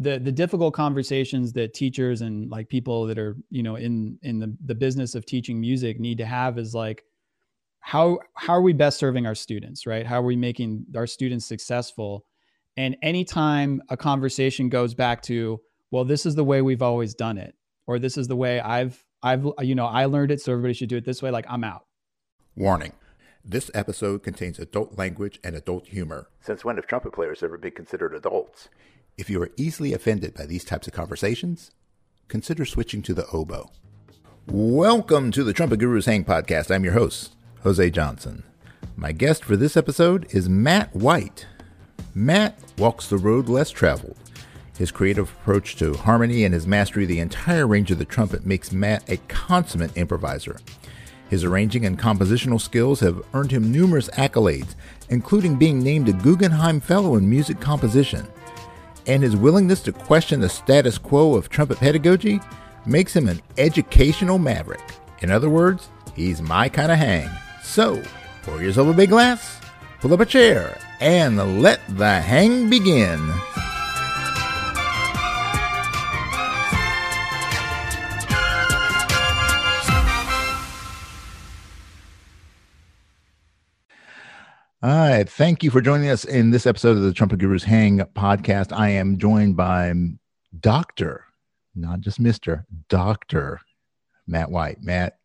the the difficult conversations that teachers and like people that are you know in in the, the business of teaching music need to have is like how how are we best serving our students right? How are we making our students successful? And anytime a conversation goes back to well this is the way we've always done it or this is the way i've i've you know i learned it so everybody should do it this way like i'm out. Warning this episode contains adult language and adult humor. Since when have trumpet players ever been considered adults if you are easily offended by these types of conversations, consider switching to the oboe. Welcome to the Trumpet Gurus Hang podcast. I'm your host, Jose Johnson. My guest for this episode is Matt White. Matt walks the road less traveled. His creative approach to harmony and his mastery of the entire range of the trumpet makes Matt a consummate improviser. His arranging and compositional skills have earned him numerous accolades, including being named a Guggenheim Fellow in Music Composition and his willingness to question the status quo of trumpet pedagogy makes him an educational maverick. In other words, he's my kind of hang. So, pour yourself a big glass, pull up a chair, and let the hang begin. All right. Thank you for joining us in this episode of the Trumpet Gurus Hang podcast. I am joined by Dr., not just Mr., Dr. Matt White. Matt,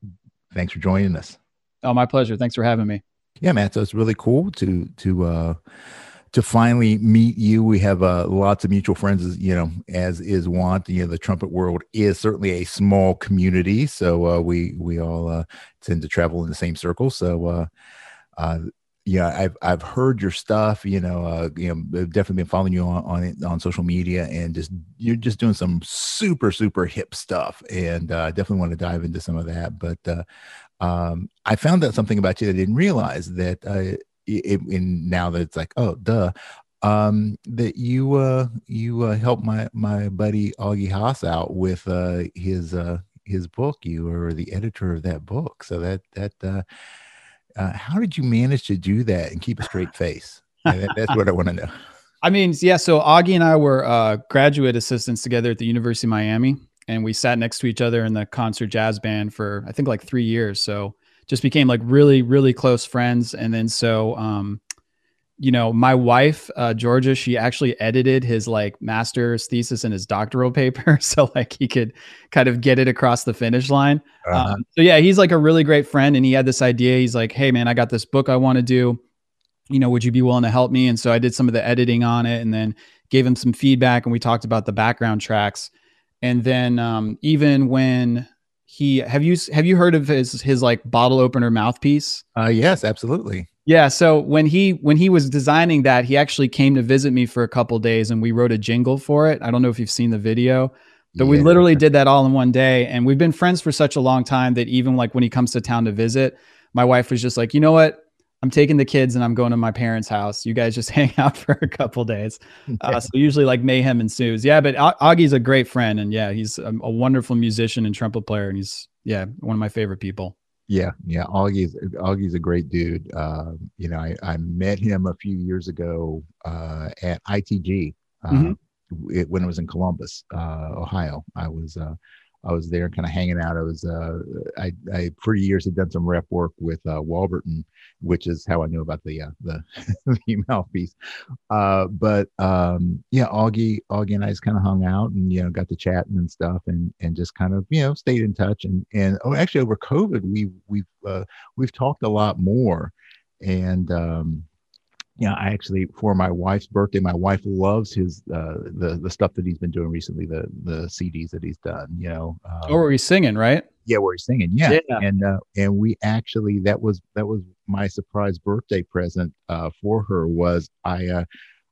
thanks for joining us. Oh, my pleasure. Thanks for having me. Yeah, Matt. So it's really cool to to uh to finally meet you. We have uh, lots of mutual friends, you know, as is want. You know, the trumpet world is certainly a small community, so uh, we we all uh, tend to travel in the same circles. So uh, uh, yeah, I've I've heard your stuff. You know, uh, you know, I've definitely been following you on on, on social media, and just you're just doing some super super hip stuff, and uh, definitely want to dive into some of that. But uh, um, I found out something about you that I didn't realize that. Uh, it, in now that it's like, oh, duh, um, that you uh, you uh, helped my my buddy Augie Haas out with uh, his uh, his book. You were the editor of that book, so that that. Uh, uh, how did you manage to do that and keep a straight face? that, that's what I want to know. I mean, yeah. So Augie and I were uh, graduate assistants together at the University of Miami, and we sat next to each other in the concert jazz band for I think like three years. So just became like really, really close friends. And then so um, you know, my wife, uh, Georgia, she actually edited his like master's thesis and his doctoral paper. So like he could kind of get it across the finish line. Uh-huh. Um, so yeah, he's like a really great friend. And he had this idea. He's like, Hey man, I got this book I want to do. You know, would you be willing to help me? And so I did some of the editing on it and then gave him some feedback and we talked about the background tracks. And then um, even when he have you have you heard of his his like bottle opener mouthpiece? Uh yes, absolutely. Yeah, so when he when he was designing that, he actually came to visit me for a couple days and we wrote a jingle for it. I don't know if you've seen the video, but yeah. we literally did that all in one day and we've been friends for such a long time that even like when he comes to town to visit, my wife was just like, "You know what? I'm taking the kids and I'm going to my parents' house. You guys just hang out for a couple days." Uh, so usually like mayhem ensues. Yeah, but Augie's a great friend and yeah, he's a, a wonderful musician and trumpet player and he's yeah, one of my favorite people. Yeah, yeah. Augie's Augie's a great dude. Uh, you know, I, I met him a few years ago uh, at ITG uh, mm-hmm. it, when I was in Columbus, uh, Ohio. I was uh, I was there kind of hanging out. I was uh, I, I for years had done some rep work with uh, Warburton, which is how I knew about the uh, the, the mouthpiece. Uh, but um, yeah, Augie Augie and I just kind of hung out and you know got to chatting and stuff and and just kind of you know stayed in touch and and oh actually over COVID we we've uh, we've talked a lot more and um, yeah, I actually for my wife's birthday, my wife loves his uh, the the stuff that he's been doing recently, the the CDs that he's done. You know, um, oh, where he's singing, right? Yeah, where he's singing. Yeah, yeah. and uh, and we actually that was that was my surprise birthday present uh, for her was I uh,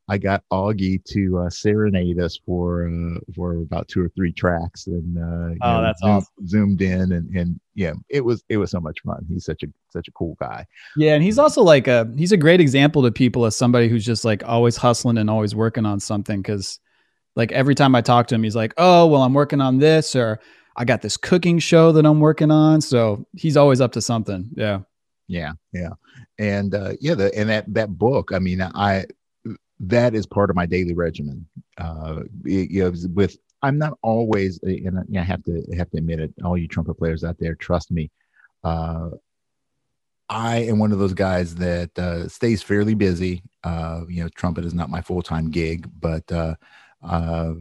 I got Augie to uh, serenade us for uh, for about two or three tracks, and uh, oh, know, that's zoom, awesome. Zoomed in, and and yeah, it was it was so much fun. He's such a such a cool guy. Yeah, and he's also like a he's a great example to people as somebody who's just like always hustling and always working on something. Because like every time I talk to him, he's like, "Oh, well, I'm working on this," or "I got this cooking show that I'm working on." So he's always up to something. Yeah. Yeah, yeah, and uh, yeah, the and that that book. I mean, I that is part of my daily regimen. Uh, you know, with I'm not always, and I have to have to admit it. All you trumpet players out there, trust me. Uh, I am one of those guys that uh, stays fairly busy. Uh, you know, trumpet is not my full time gig, but uh, uh,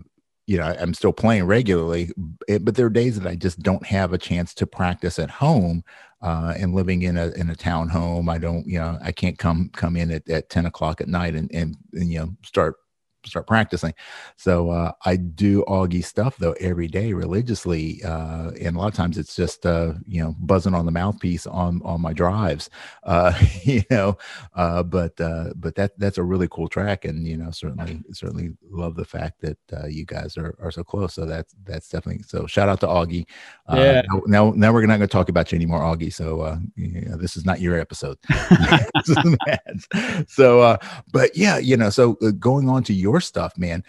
you know, I'm still playing regularly. But there are days that I just don't have a chance to practice at home. Uh, and living in a in a town home, I don't, you know, I can't come come in at, at 10 o'clock at night and, and, and you know start start practicing. So uh, I do Augie stuff though every day religiously, uh, and a lot of times it's just uh, you know buzzing on the mouthpiece on on my drives, uh, you know. Uh, but uh, but that that's a really cool track, and you know certainly certainly love the fact that you guys are are so close. So that's that's definitely so. Shout out to Augie. yeah. Now now we're not going to talk about you anymore, Augie. So you know, this is not your episode. so but yeah, you know, so going on to your your stuff, man,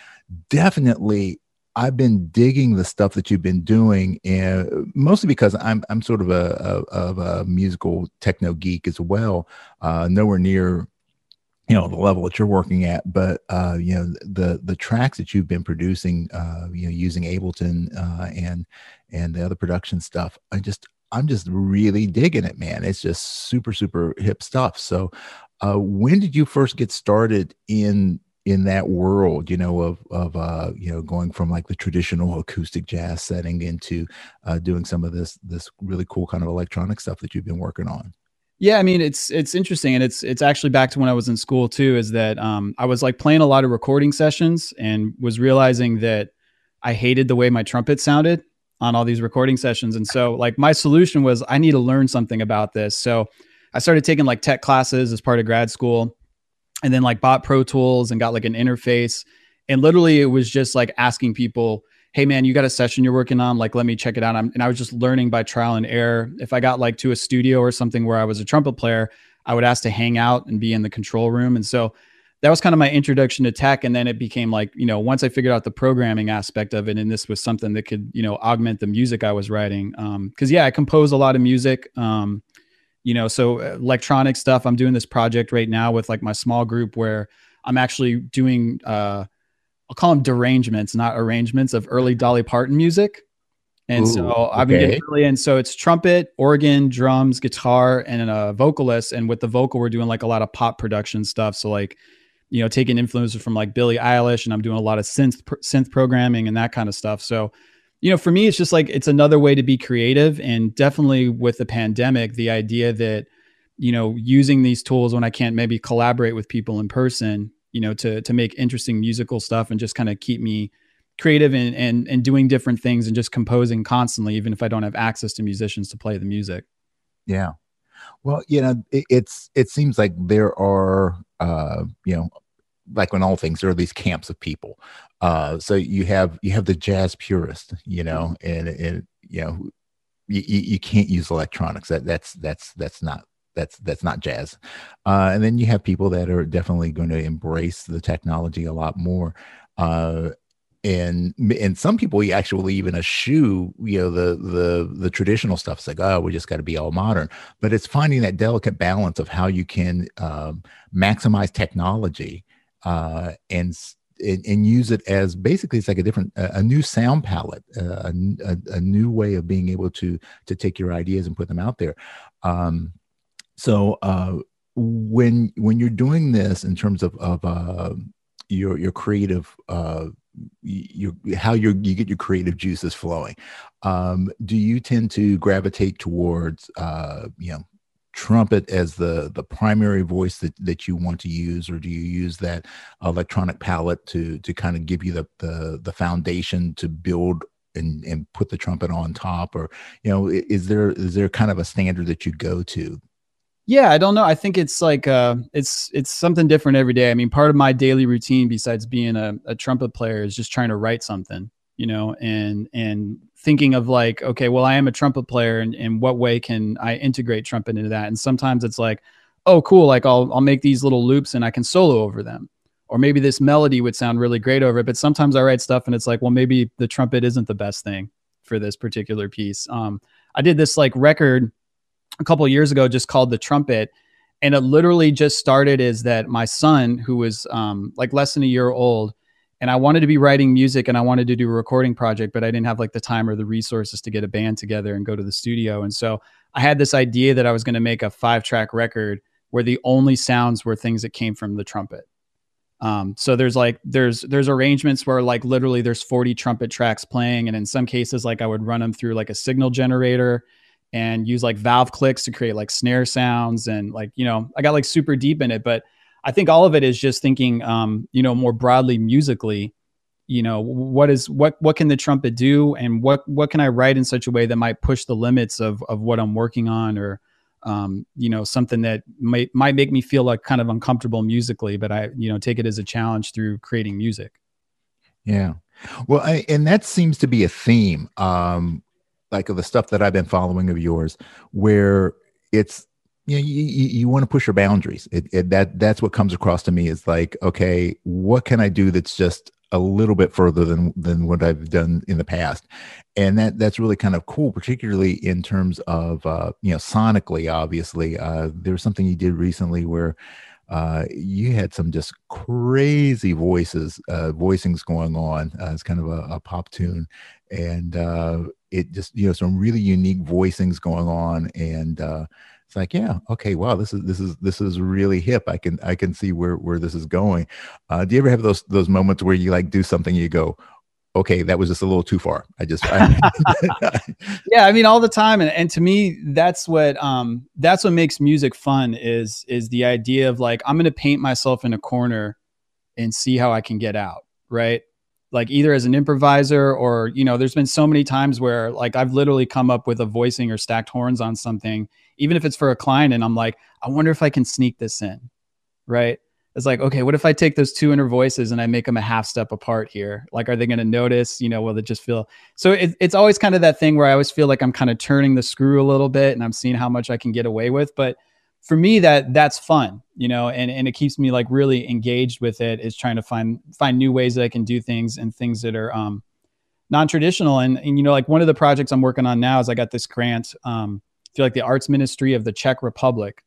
definitely I've been digging the stuff that you've been doing, and mostly because I'm I'm sort of a, a of a musical techno geek as well. Uh, nowhere near, you know, the level that you're working at, but uh, you know the the tracks that you've been producing, uh, you know, using Ableton uh, and and the other production stuff. I just I'm just really digging it, man. It's just super super hip stuff. So, uh, when did you first get started in in that world, you know, of of uh, you know, going from like the traditional acoustic jazz setting into uh, doing some of this this really cool kind of electronic stuff that you've been working on. Yeah, I mean it's it's interesting, and it's it's actually back to when I was in school too. Is that um, I was like playing a lot of recording sessions and was realizing that I hated the way my trumpet sounded on all these recording sessions, and so like my solution was I need to learn something about this. So I started taking like tech classes as part of grad school and then like bought Pro Tools and got like an interface. And literally it was just like asking people, hey man, you got a session you're working on? Like, let me check it out. I'm, and I was just learning by trial and error. If I got like to a studio or something where I was a trumpet player, I would ask to hang out and be in the control room. And so that was kind of my introduction to tech. And then it became like, you know, once I figured out the programming aspect of it, and this was something that could, you know, augment the music I was writing. Um, cause yeah, I compose a lot of music. Um, you know so uh, electronic stuff i'm doing this project right now with like my small group where i'm actually doing uh i'll call them derangements not arrangements of early dolly parton music. And Ooh, so i've been getting really in so it's trumpet organ drums guitar and a vocalist. And with the vocal we're doing like a lot of pop production stuff. So like you know taking influences from like billie eilish and i'm doing a lot of synth synth programming and that kind of stuff. So you know, for me, it's just like it's another way to be creative. And definitely with the pandemic, the idea that, you know, using these tools when I can't maybe collaborate with people in person, you know, to to make interesting musical stuff and just kind of keep me creative and, and and doing different things and just composing constantly, even if I don't have access to musicians to play the music. Yeah. Well, you know, it, it's it seems like there are uh, you know, like when all things there are these camps of people uh, so you have you have the jazz purist, you know, and and you know, you, you can't use electronics. That that's that's that's not that's that's not jazz. Uh, and then you have people that are definitely going to embrace the technology a lot more. Uh, and and some people actually even eschew you know the the the traditional stuff it's like oh we just got to be all modern but it's finding that delicate balance of how you can um, maximize technology uh, and and, use it as basically it's like a different a, a new sound palette uh, a, a, new way of being able to to take your ideas and put them out there. Um, so uh, when when you're doing this in terms of of uh, your your creative uh, your how you you get your creative juices flowing um, do you tend to gravitate towards uh, you know trumpet as the the primary voice that, that you want to use or do you use that electronic palette to to kind of give you the the, the foundation to build and, and put the trumpet on top? Or you know is there is there kind of a standard that you go to? Yeah i don't know. I think it's like uh it's it's something different every day. I mean part of my daily routine besides being a, a trumpet player is just trying to write something you know and and thinking of like, okay, well, I am a trumpet player, and in what way can I integrate trumpet into that? And sometimes it's like, oh, cool, like I'll I'll make these little loops and I can solo over them, or maybe this melody would sound really great over it. But sometimes I write stuff and it's like, well, maybe the trumpet isn't the best thing for this particular piece. Um, I did this like record a couple years ago, just called the trumpet, And it literally just started is that my son, who was um, like less than a year old, and I wanted to be writing music and I wanted to do a recording project, but I didn't have like the time or the resources to get a band together and go to the studio. And so I had this idea that I was going to make a five track record where the only sounds were things that came from the trumpet. Um, so there's like there's there's arrangements where like literally there's 40 trumpet tracks playing, and in some cases like I would run them through like a signal generator and use like valve clicks to create like snare sounds and like you know I got like super deep in it, but I think all of it is just thinking um, you know more broadly musically. You know what is what what can the trumpet do, and what what can I write in such a way that might push the limits of of what I'm working on or um, you know, something that might might make me feel like kind of uncomfortable musically, but I, you know, take it as a challenge through creating music. Yeah. Well, I, and that seems to be a theme, um, like of the stuff that I've been following of yours, where it's you know, you, you, you want to push your boundaries. It, it, that that's what comes across to me is like, okay, what can I do that's just a little bit further than than what I've done in the past, and that that's really kind of cool, particularly in terms of uh, you know sonically. Obviously, uh, there was something you did recently where uh, you had some just crazy voices, uh, voicings going on. Uh, it's kind of a, a pop tune, and uh, it just you know some really unique voicings going on, and uh, it's like yeah okay wow this is this is this is really hip i can i can see where where this is going. Uh, do you ever have those those moments where you like do something you go okay that was just a little too far i just I, yeah i mean all the time and, and to me that's what um that's what makes music fun is is the idea of like i'm gonna paint myself in a corner and see how i can get out right? Like either as an improviser or you know there's been so many times where like i've literally come up with a voicing or stacked horns on something even if it's for a client and i'm like i wonder if i can sneak this in right? It's like okay what if i take those two inner voices and i make them a half step apart here? Like are they going to notice? You know will it just feel so it, it's always kind of that thing where i always feel like i'm kind of turning the screw a little bit and i'm seeing how much i can get away with but for me that that's fun you know and, and it keeps me like really engaged with it is trying to find find new ways that i can do things and things that are um non-traditional and, and you know like one of the projects i'm working on now is i got this grant um feel like the arts ministry of the czech republic.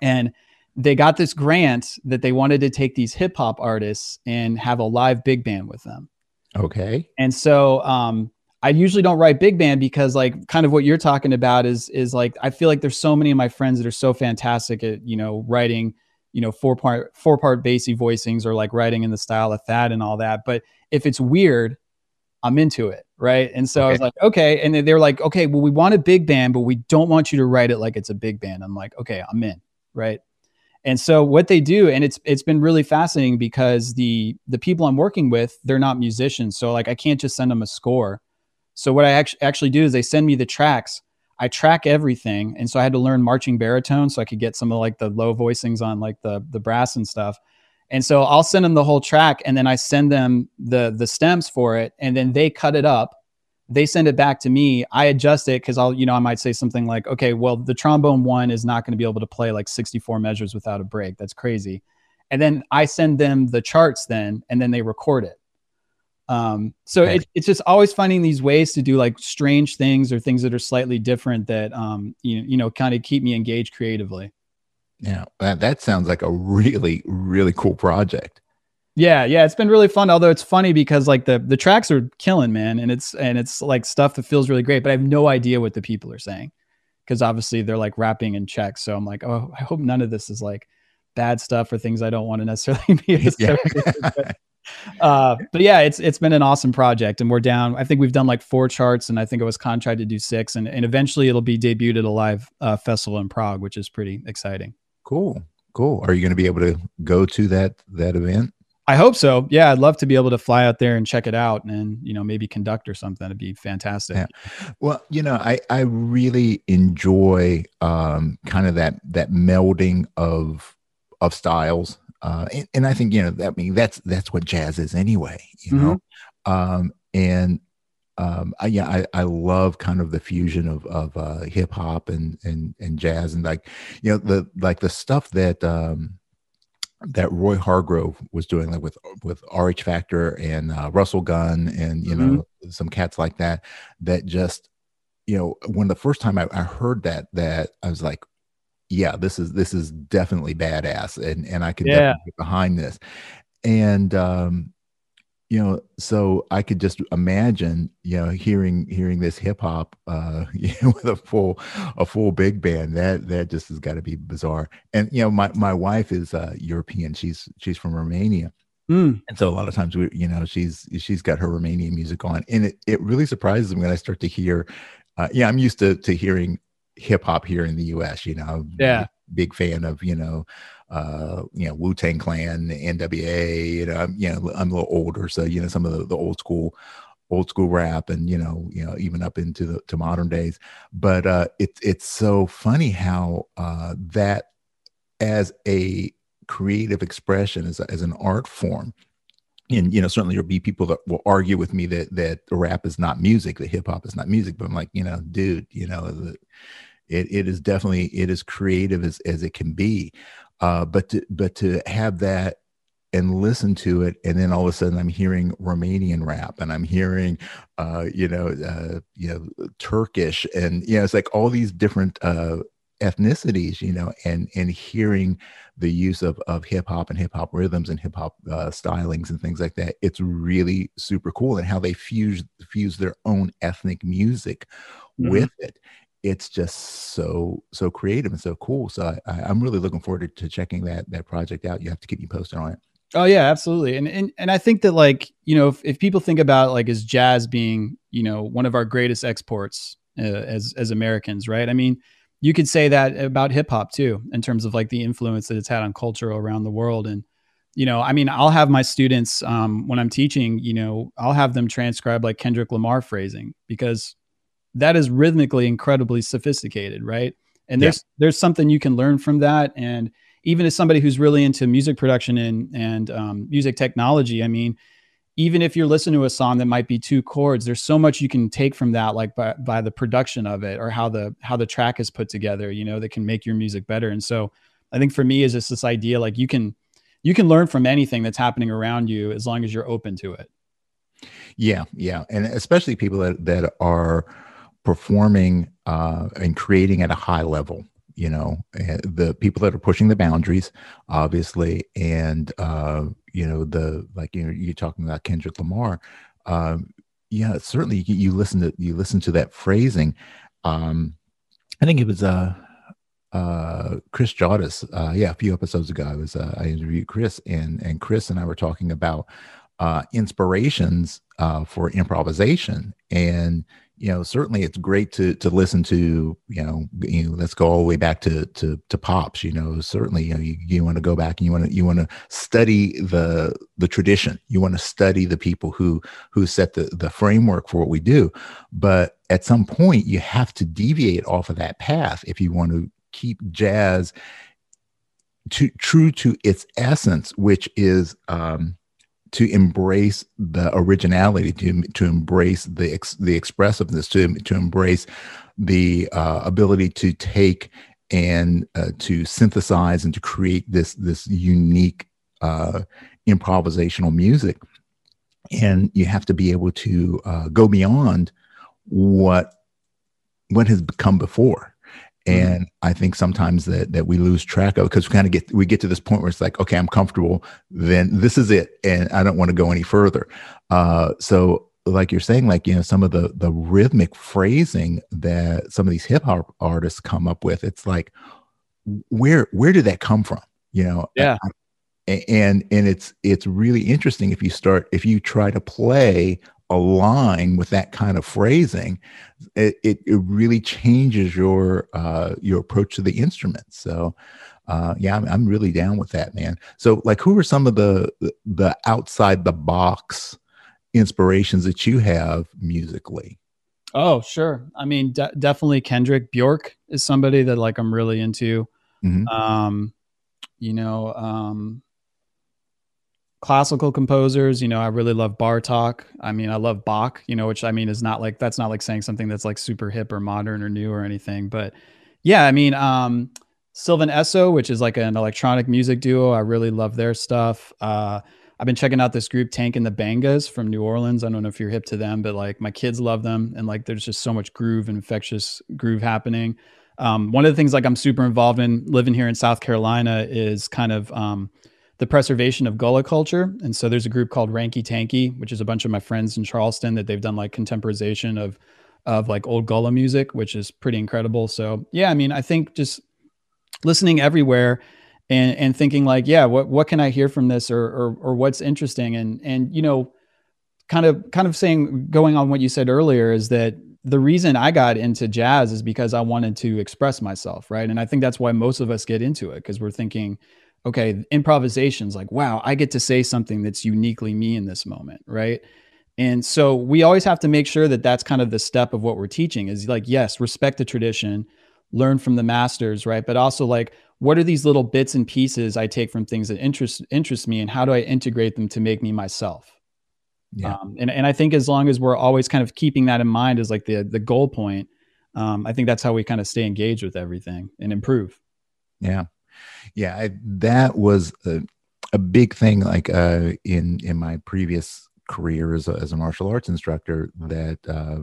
And they got this grant that they wanted to take these hip hop artists and have a live big band with them. Okay. And so um I usually don't write big band because like kind of what you're talking about is is like I feel like there's so many of my friends that are so fantastic at you know writing you know four part four part Basie voicings or like writing in the style of Thad and all that. But if it's weird, I'm into it, right? And so okay. I was like, okay, and they're like, okay, well we want a big band, but we don't want you to write it like it's a big band. I'm like, okay, I'm in, right? And so what they do, and it's it's been really fascinating because the the people I'm working with, they're not musicians, so like I can't just send them a score so what I actually actually do is they send me the tracks. I track everything, and so I had to learn marching baritone so I could get some of like the low voicings on like the the brass and stuff. And so I'll send them the whole track, and then I send them the the stems for it, and then they cut it up. They send it back to me. I adjust it because I'll, you know, I might say something like, okay, well, the trombone one is not going to be able to play like 64 measures without a break. That's crazy. And then I send them the charts then, and then they record it. Um, so it, it's just always finding these ways to do like strange things or things that are slightly different that um, you you know kind of keep me engaged creatively. Yeah, that that sounds like a really really cool project. Yeah, yeah, it's been really fun. Although it's funny because like the the tracks are killing, man, and it's and it's like stuff that feels really great. But I have no idea what the people are saying because obviously they're like rapping in Czech. So I'm like, oh, I hope none of this is like bad stuff or things I don't want to necessarily be. Yeah uh, but yeah, it's it's been an awesome project, and we're down. I think we've done like four charts, and I think it was contracted to do six, and and eventually it'll be debuted at a live uh, festival in Prague, which is pretty exciting. Cool, cool. Are you going to be able to go to that that event? I hope so. Yeah, I'd love to be able to fly out there and check it out, and you know maybe conduct or something. It'd be fantastic. Yeah. Well, you know, I I really enjoy um, kind of that that melding of of styles uh, and, and, I think you know that I mean that's that's what jazz is anyway, you mm-hmm. know. Um, and um, I, yeah, I, I love kind of the fusion of of uh, hip hop and and and jazz and like you know the like the stuff that um, that Roy Hargrove was doing like with with RH Factor and uh, Russell Gunn and you mm-hmm. know some cats like that that just you know when the first time I, I heard that that I was like yeah, this is this is definitely badass, and and I can Yeah. definitely get behind this. And um, you know, so I could just imagine, you know, hearing hearing this hip hop, uh, you know, with a full a full big band. That that just has got to be bizarre. And you know, my my wife is uh, European. She's she's from Romania, Mm, and so a lot of times we, you know, she's she's got her Romanian music on, and it, it really surprises me when I start to hear. Uh, yeah, I'm used to to hearing hip hop here in the U.S. You know, Yeah. Big fan of you know, uh, you know Wu Tang Clan, N.W.A. You know, I'm, you know, I'm a little older, so you know some of the, the old school old school rap and you know you know even up into the to modern days but uh it's it's so funny how uh that as a creative expression as, a, as an art form and you know certainly there'll be people that will argue with me that that rap is not music that hip-hop is not music but i'm like you know dude you know the, it, it is definitely it is creative as, as it can be. Uh but to but to have that and listen to it and then all of a sudden i'm hearing romanian rap and i'm hearing uh you know uh you know turkish and you know it's like all these different uh ethnicities you know and and hearing the use of of hip hop and hip hop rhythms and hip hop uh, stylings and things like that. It's really super cool and how they fuse fuse their own ethnic music Mhm. with it it's just so so creative and so cool so I, I, i'm really looking forward to, to checking that that project out you have to keep me posted on it Oh yeah, absolutely. And and and I think that like, you know, if, if people think about like as jazz being, you know, one of our greatest exports uh, as as Americans, right? I mean, you could say that about hip hop too in terms of like the influence that it's had on culture around the world and you know, I mean, I'll have my students um when I'm teaching, you know, I'll have them transcribe like Kendrick Lamar phrasing because that is rhythmically incredibly sophisticated, right? And Yeah. there's there's something you can learn from that and even as somebody who's really into music production and and um, music technology, I mean, even if you're listening to a song that might be two chords, there's so much you can take from that, like by, by the production of it or how the how the track is put together, you know, that can make your music better. And so, I think for me is just this idea, like you can you can learn from anything that's happening around you as long as you're open to it. Yeah, yeah, and especially people that that are performing uh, and creating at a high level. You know, eh, the people that are pushing the boundaries, obviously, and uh, you know the like you know you're talking about Kendrick Lamar. Um, yeah, certainly you, you listen to you listen to that phrasing. Um, I think it was uh uh Chris Jodis uh yeah a few episodes ago I was uh, I interviewed Chris and and Chris and I were talking about uh inspirations uh for improvisation and you know certainly it's great to to listen to you know you know let's go all the way back to to to pops you know certainly you know you, you want to go back and you want to you want to study the the tradition. You want to study the people who who set the the framework for what we do. But at some point you have to deviate off of that path if you want to keep jazz to true to its essence which is um to embrace the originality to to embrace the ex, the expressiveness to to embrace the uh, ability to take and uh, to synthesize and to create this this unique uh, improvisational music. And you have to be able to uh, go beyond what what has come before and i think sometimes that that we lose track of because we kind of get we get to this point where it's like okay i'm comfortable then this is it and i don't want to go any further. Uh so like you're saying like you know some of the the rhythmic phrasing that some of these hip hop artists come up with it's like where where did that come from? You know Yeah. And and it's it's really interesting if you start if you try to play a line with that kind of phrasing it, it, it really changes your uh your approach to the instrument so uh yeah I'm, I'm really down with that man so like who are some of the the outside the box inspirations that you have musically Oh, sure. I mean, de- definitely Kendrick Bjork is somebody that like I'm really into. Mhm. Um, you know, um, classical composers. You know, I really love Bartok. I mean, I love Bach. You know, which I mean is not like that's not like saying something that's like super hip or modern or new or anything. But yeah, I mean, um, Sylvan Esso, which is like an electronic music duo. I really love their stuff. Uh, I've been checking out this group Tank and the Bangas from New Orleans. I don't know if you're hip to them, but like my kids love them, and like there's just so much groove and infectious groove happening. um, one of the things like I'm super involved in living here in South Carolina is kind of um, the preservation of gullah culture. And so there's a group called Ranky Tanky, which is a bunch of my friends in Charleston that they've done like contemporization of of like old gullah music, which is pretty incredible. So yeah, I mean, I think just listening everywhere and and thinking like, yeah, what what can I hear from this or or, or what's interesting and and you know, kind of kind of saying going on what you said earlier is that the reason I got into jazz is because I wanted to express myself, right? And I think that's why most of us get into it because we're thinking, okay, improvisation's like, wow, I get to say something that's uniquely me in this moment, right? And so we always have to make sure that that's kind of the step of what we're teaching is like, yes, respect the tradition, learn from the masters, right? But also like, what are these little bits and pieces I take from things that interest interest me, and how do I integrate them to make me myself? Yeah. Um, and and I think as long as we're always kind of keeping that in mind as like the the goal point, um, I think that's how we kind of stay engaged with everything and improve. Yeah, yeah, I, that was a, a big thing. Like uh, in in my previous career as a, as a martial arts instructor that uh,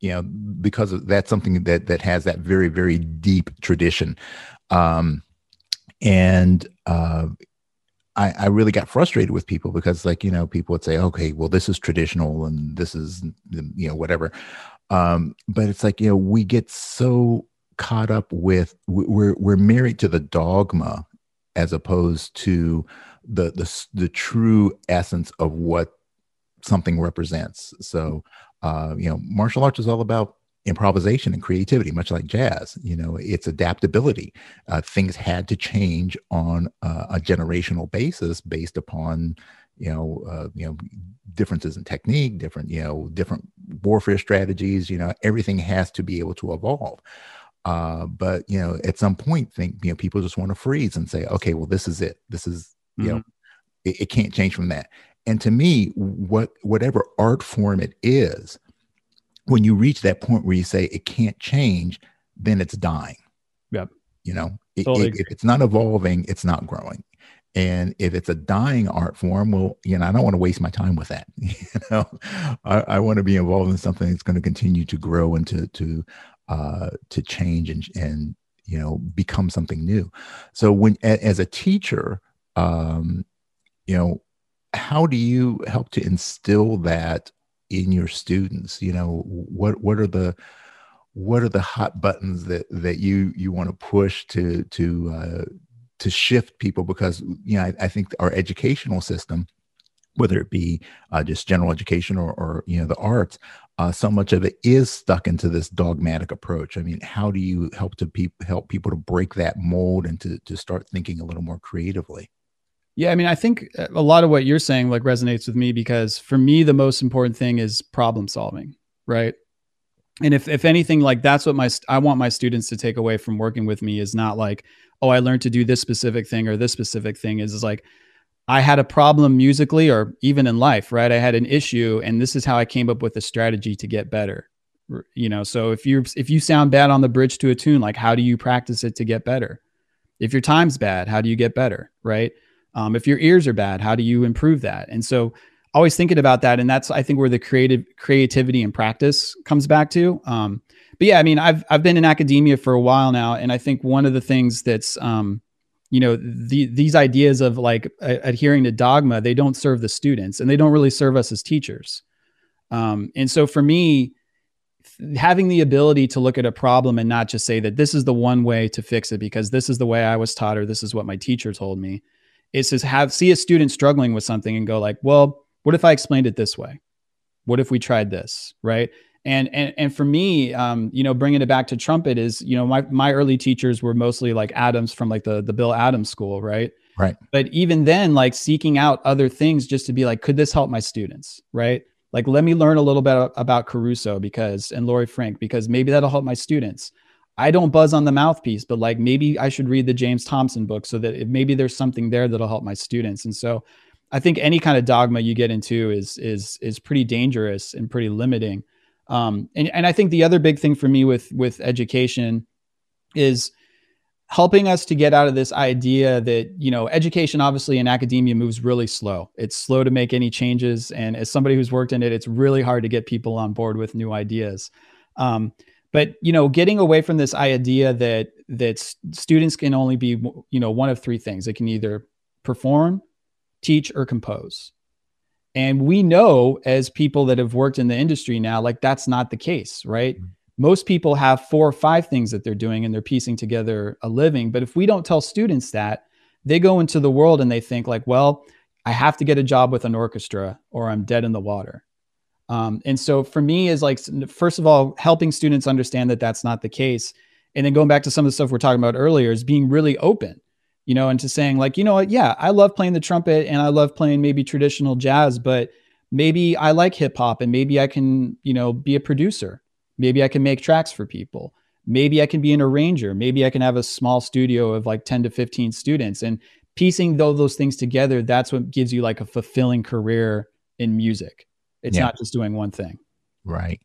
you know because that's something that that has that very very deep tradition um, and uh, I, I really got frustrated with people because like you know people would say okay well this is traditional and this is you know whatever um, but it's like you know we get so caught up with we're we're married to the dogma as opposed to the the the true essence of what something represents. So, uh, you know, martial arts is all about improvisation and creativity, much like jazz. You know, it's adaptability. Uh, things had to change on uh, a generational basis based upon you know, uh, you know, differences in technique, different, you know, different warfare strategies. You know, everything has to be able to evolve. Uh, but you know, at some point, think you know, people just want to freeze and say, okay, well, this is it. This is you mm-hmm. know, it, it can't change from that. And to me, what whatever art form it is, when you reach that point where you say it can't change, then it's dying. Yep. You know, it, it, if it's not evolving, it's not growing. And if it's a dying art form, well, you know, I don't want to waste my time with that. you know, I, I want to be involved in something that's going to continue to grow and to to uh, to change and and you know become something new. So when as a teacher, um, you know, how do you help to instill that in your students you know what what are the what are the hot buttons that that you you want to push to to uh, to shift people because you know I, I, think our educational system whether it be uh, just general education or, or you know the arts uh, so much of it is stuck into this dogmatic approach. I mean how do you help to pe- help people to break that mold and to, to start thinking a little more creatively? Yeah, I mean, I think uh, a lot of what you're saying like resonates with me because for me the most important thing is problem solving, right? And if if anything like that's what my I want my students to take away from working with me is not like, oh, I learned to do this specific thing or this specific thing. Is, is like I had a problem musically or even in life, right? I had an issue and this is how I came up with a strategy to get better. You know, so if you if you sound bad on the bridge to a tune, like how do you practice it to get better? If your time's bad, how do you get better, right? Um, if your ears are bad, how do you improve that? And so always thinking about that. And that's, I think where the creative creativity and practice comes back to. Um, but yeah, I mean, I've, I've been in academia for a while now. And I think one of the things that's, um, you know, the, these ideas of like adhering to dogma, they don't serve the students and they don't really serve us as teachers. Um, and so for me, having the ability to look at a problem and not just say that this is the one way to fix it because this is the way I was taught or this is what my teacher told me is to have see a student struggling with something and go like, well, what if I explained it this way? What if we tried this, right? And and and for me, um, you know, bringing it back to trumpet is, you know, my my early teachers were mostly like Adams from like the the Bill Adams school, right? Right. But even then, like seeking out other things just to be like, could this help my students, right? Like, let me learn a little bit about Caruso because and Laurie Frink because maybe that'll help my students. I don't buzz on the mouthpiece, but like maybe I should read the James Thompson book so that maybe there's something there that'll help my students. And so I think any kind of dogma you get into is is is pretty dangerous and pretty limiting. Um, and and I think the other big thing for me with with education is helping us to get out of this idea that you know education obviously in academia moves really slow. It's slow to make any changes. And as somebody who's worked in it it's really hard to get people on board with new ideas. Um, but you know getting away from this idea that that students can only be you know one of three things. They can either perform teach or compose and we know as people that have worked in the industry now like that's not the case right? Mm-hmm. most people have four or five things that they're doing and they're piecing together a living. But if we don't tell students that they go into the world and they think like well i have to get a job with an orchestra or i'm dead in the water. Um, and so for me is like first of all helping students understand that that's not the case. And then going back to some of the stuff we're talking about earlier is being really open you know into saying like you know what yeah i love playing the trumpet and i love playing maybe traditional jazz but maybe i like hip hop and maybe i can you know be a producer maybe i can make tracks for people maybe i can be an arranger maybe i can have a small studio of like 10 to 15 students and piecing those, those things together that's what gives you like a fulfilling career in music it's yeah. not just doing one thing. Right.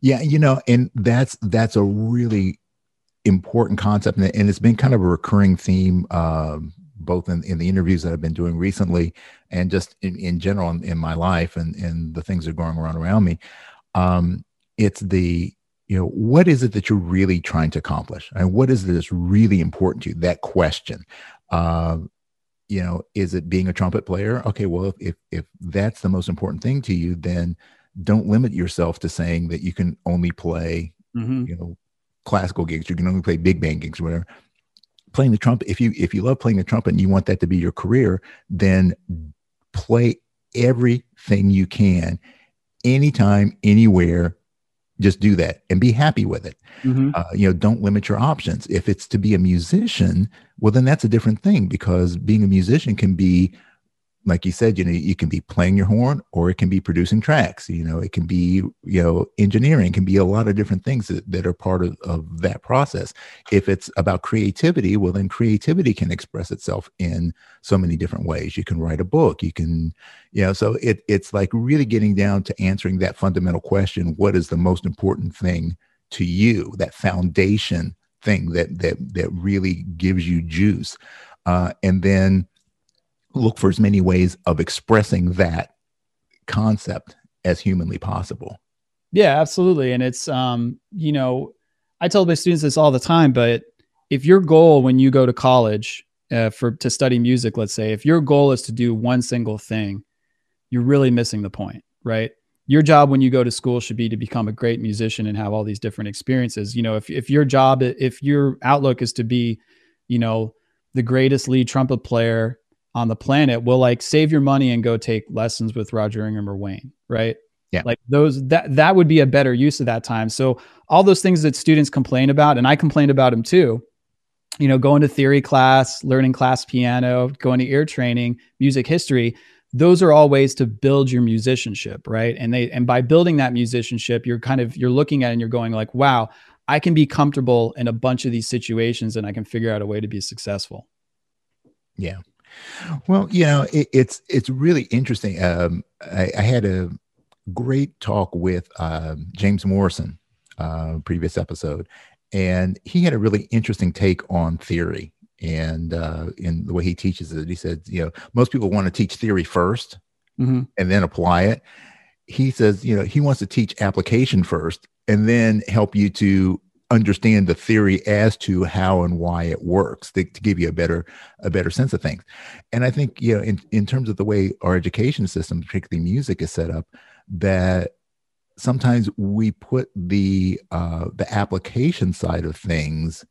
Yeah, you know, and that's that's a really important concept, and, and it's been kind of a recurring theme, um, both in, in the interviews that I've been doing recently, and just in, in general in, in my life, and and the things that are going around around me. Um, it's the you know what is it that you're really trying to accomplish, and what is it that's really important to you? That question. Uh, you know is it being a trumpet player okay well if, if if that's the most important thing to you then don't limit yourself to saying that you can only play mm-hmm. you know classical gigs you can only play big band gigs or whatever playing the trumpet if you if you love playing the trumpet and you want that to be your career then play everything you can anytime anywhere just do that and be happy with it. Mm-hmm. Uh, you know, don't limit your options. If it's to be a musician, well, then that's a different thing because being a musician can be like you said, you know, you can be playing your horn or it can be producing tracks. You know, it can be, you know, engineering can be a lot of different things that, that are part of, of that process. If it's about creativity, well, then creativity can express itself in so many different ways. You can write a book, you can, you know, so it, it's like really getting down to answering that fundamental question what is the most important thing to you, that foundation thing that that that really gives you juice. Uh, and then look for as many ways of expressing that concept as humanly possible. Yeah, absolutely. And it's, um, you know, I tell my students this all the time, but if your goal when you go to college uh, for to study music, let's say, if your goal is to do one single thing, you're really missing the point, right? Your job when you go to school should be to become a great musician and have all these different experiences. You know, if if your job, if your outlook is to be, you know, the greatest lead trumpet player on the planet will like save your money and go take lessons with Roger Ingram or Wayne, right? Yeah. Like those that that would be a better use of that time. So all those things that students complain about and I complained about them too. You know, going to theory class, learning class piano, going to ear training, music history, those are all ways to build your musicianship, right? And they and by building that musicianship, you're kind of you're looking at it and you're going like, "Wow, I can be comfortable in a bunch of these situations and I can figure out a way to be successful." Yeah. Well, you know, it, it's it's really interesting. Um, I, I, had a great talk with uh, James Morrison, uh, previous episode, and he had a really interesting take on theory and uh, in the way he teaches it. He said, you know, most people want to teach theory 1st mm-hmm. and then apply it. He says, you know, he wants to teach application first and then help you to understand the theory as to how and why it works to, to, give you a better a better sense of things. And i think you know in, in terms of the way our education system particularly music is set up that sometimes we put the uh, the application side of things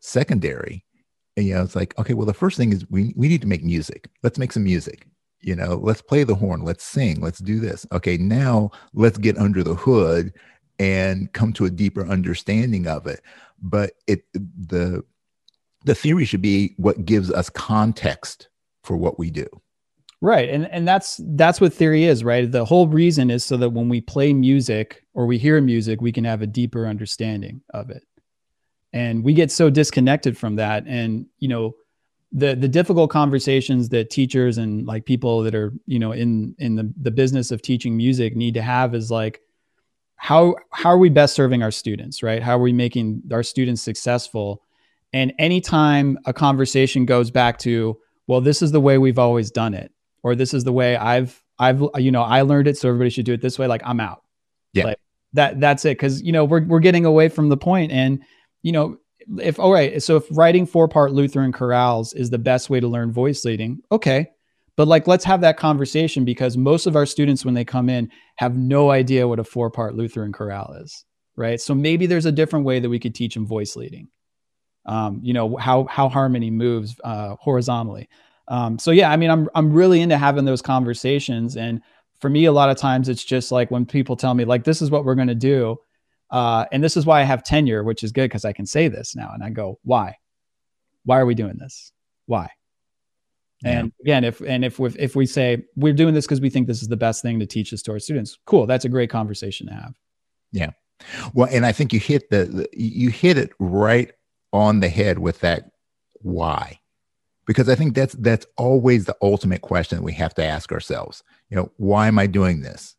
secondary. And you know it's like okay well the first thing is we, we need to make music. Let's make some music. You know let's play the horn. Let's sing. Let's do this. Okay now let's get under the hood and come to a deeper understanding of it. But it the the theory should be what gives us context for what we do. Right. And and that's that's what theory is right? The whole reason is so that when we play music or we hear music we can have a deeper understanding of it. And we get so disconnected from that. And you know the the difficult conversations that teachers and like people that are you know in in the, the business of teaching music need to have is like how how are we best serving our students right? How are we making our students successful? And anytime a conversation goes back to well this is the way we've always done it or this is the way i've i've you know i learned it so everybody should do it this way like i'm out. Yeah. Like that that's it because you know we're we're getting away from the point and you know if all right so if writing four part lutheran chorales is the best way to learn voice leading okay but like let's have that conversation because most of our students when they come in have no idea what a four part lutheran chorale is right so maybe there's a different way that we could teach them voice leading um, you know how how harmony moves uh, horizontally um, so yeah i mean i'm i'm really into having those conversations and for me, a lot of times it's just like when people tell me, like, this is what we're going to do. Uh, and this is why I have tenure, which is good because I can say this now. And I go, why? Why are we doing this? Why? Yeah. And again, if and if we if we say we're doing this because we think this is the best thing to teach this to our students, cool. That's a great conversation to have. Yeah. Well, and I think you hit the, the you hit it right on the head with that why because I think that's that's always the ultimate question that we have to ask ourselves. You know, why am I doing this?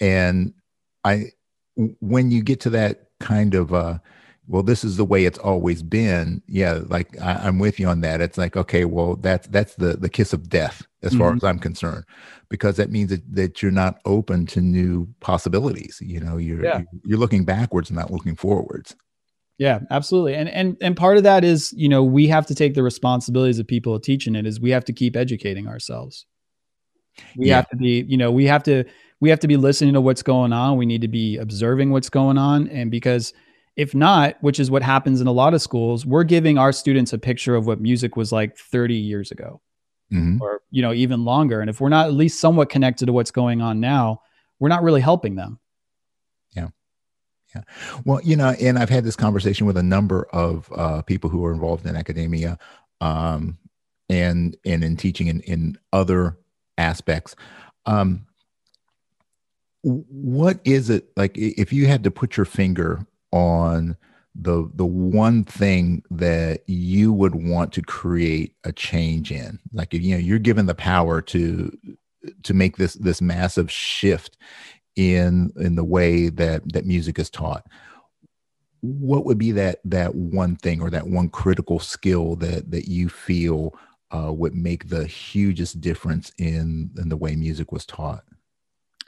And I, when you get to that kind of, uh, well, this is the way it's always been. Yeah, like I, am with you on that. It's like, okay, well, that's that's the the kiss of death as mm-hmm. far as I'm concerned, because that means that, that you're not open to new possibilities. You know, you're yeah. you're looking backwards, and not looking forwards. Yeah, absolutely. And and and part of that is, you know, we have to take the responsibilities of people teaching it is we have to keep educating ourselves. We yeah. have to be, you know, we have to we have to be listening to what's going on. We need to be observing what's going on and because if not, which is what happens in a lot of schools, we're giving our students a picture of what music was like 30 years ago. Mm-hmm. Or, you know, even longer. And if we're not at least somewhat connected to what's going on now, we're not really helping them. Yeah. Yeah. Well, you know, and I've had this conversation with a number of uh, people who are involved in academia um, and and in teaching in, in other aspects. Um, what is it like if you had to put your finger on the the one thing that you would want to create a change in. Like you know you're given the power to to make this this massive shift in in the way that that music is taught. What would be that that one thing or that one critical skill that that you feel uh, would make the hugest difference in in the way music was taught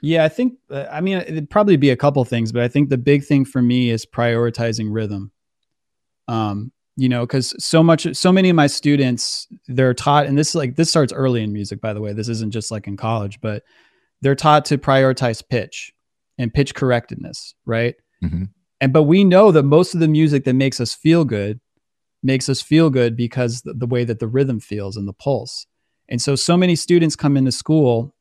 yeah i think uh, i mean it'd probably be a couple things but i think the big thing for me is prioritizing rhythm um you know because so much so many of my students they're taught and this is like this starts early in music by the way this isn't just like in college but they're taught to prioritize pitch and pitch correctness, right? Mm-hmm. And but we know that most of the music that makes us feel good makes us feel good because the, the way that the rhythm feels and the pulse. And so so many students come into school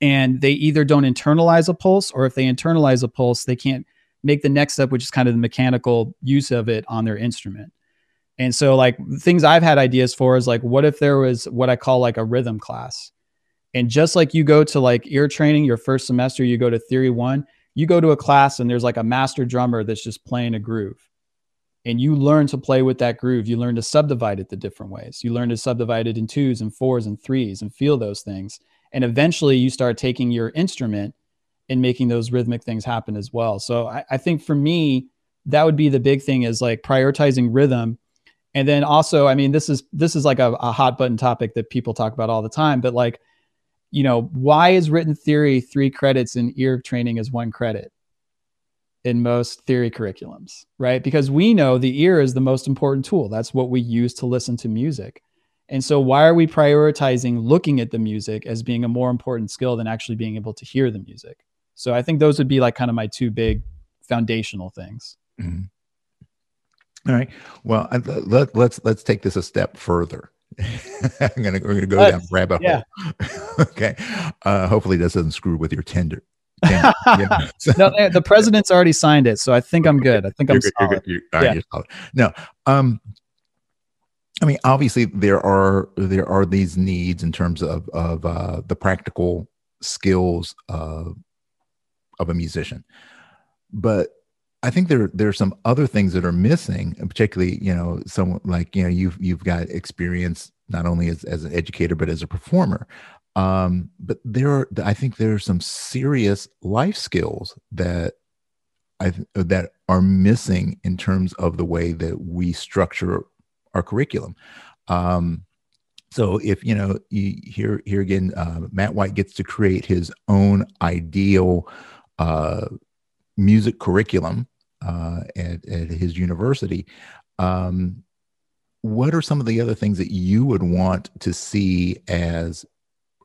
and they either don't internalize a pulse or if they internalize a pulse, they can't make the next step, which is kind of the mechanical use of it on their instrument. And so like things I've had ideas for is like what if there was what I call like a rhythm class and just like you go to like ear training your first semester, you go to theory one, you go to a class and there's like a master drummer that's just playing a groove. And you learn to play with that groove. You learn to subdivide it the different ways. You learn to subdivide it in twos and fours and threes and feel those things. And eventually you start taking your instrument and making those rhythmic things happen as well. So I, I think for me, that would be the big thing is like prioritizing rhythm and then also i mean this is this is like a, a, hot button topic that people talk about all the time but like you know, why is written theory three credits and ear training is one credit in most theory curriculums, right? Because we know the ear is the most important tool. That's what we use to listen to music. And so, why are we prioritizing looking at the music as being a more important skill than actually being able to hear the music? So, I think those would be like kind of my two big foundational things. Mm-hmm. All right. Well, let, let's let's take this a step further. I'm gonna we're gonna go down rabbit yeah. hole. okay. Uh, hopefully this doesn't screw with your tender. yeah. no, the president's already signed it, so I think I'm good. I think I'm you're, solid. You're, you're, yeah. solid. No, um, I mean, obviously there are there are these needs in terms of of uh, the practical skills of of a musician, but I think there there are some other things that are missing, particularly, you know, someone like you know you've you've got experience not only as, as an educator but as a performer. Um, but there are I think there are some serious life skills that I that are missing in terms of the way that we structure our curriculum. Um, so if you know you, here here again, uh, Matt White gets to create his own ideal uh, music curriculum uh, at, at his university. Um, what are some of the other things that you would want to see as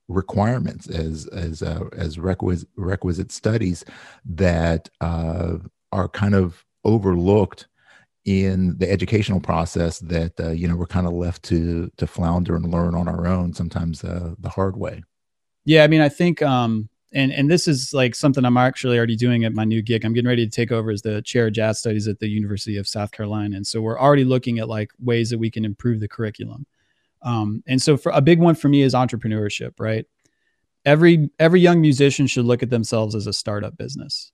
requirements as as uh, as requisite requisite studies that uh, are kind of overlooked in the educational process that uh, you know we're kind of left to to flounder and learn on our own sometimes uh, the hard way. Yeah i mean i think um and and this is like something i'm actually already doing at my new gig. I'm getting ready to take over as the chair of jazz studies at the university of south carolina and so we're already looking at like ways that we can improve the curriculum. Um, and so for a big one for me is entrepreneurship right? Every every young musician should look at themselves as a startup business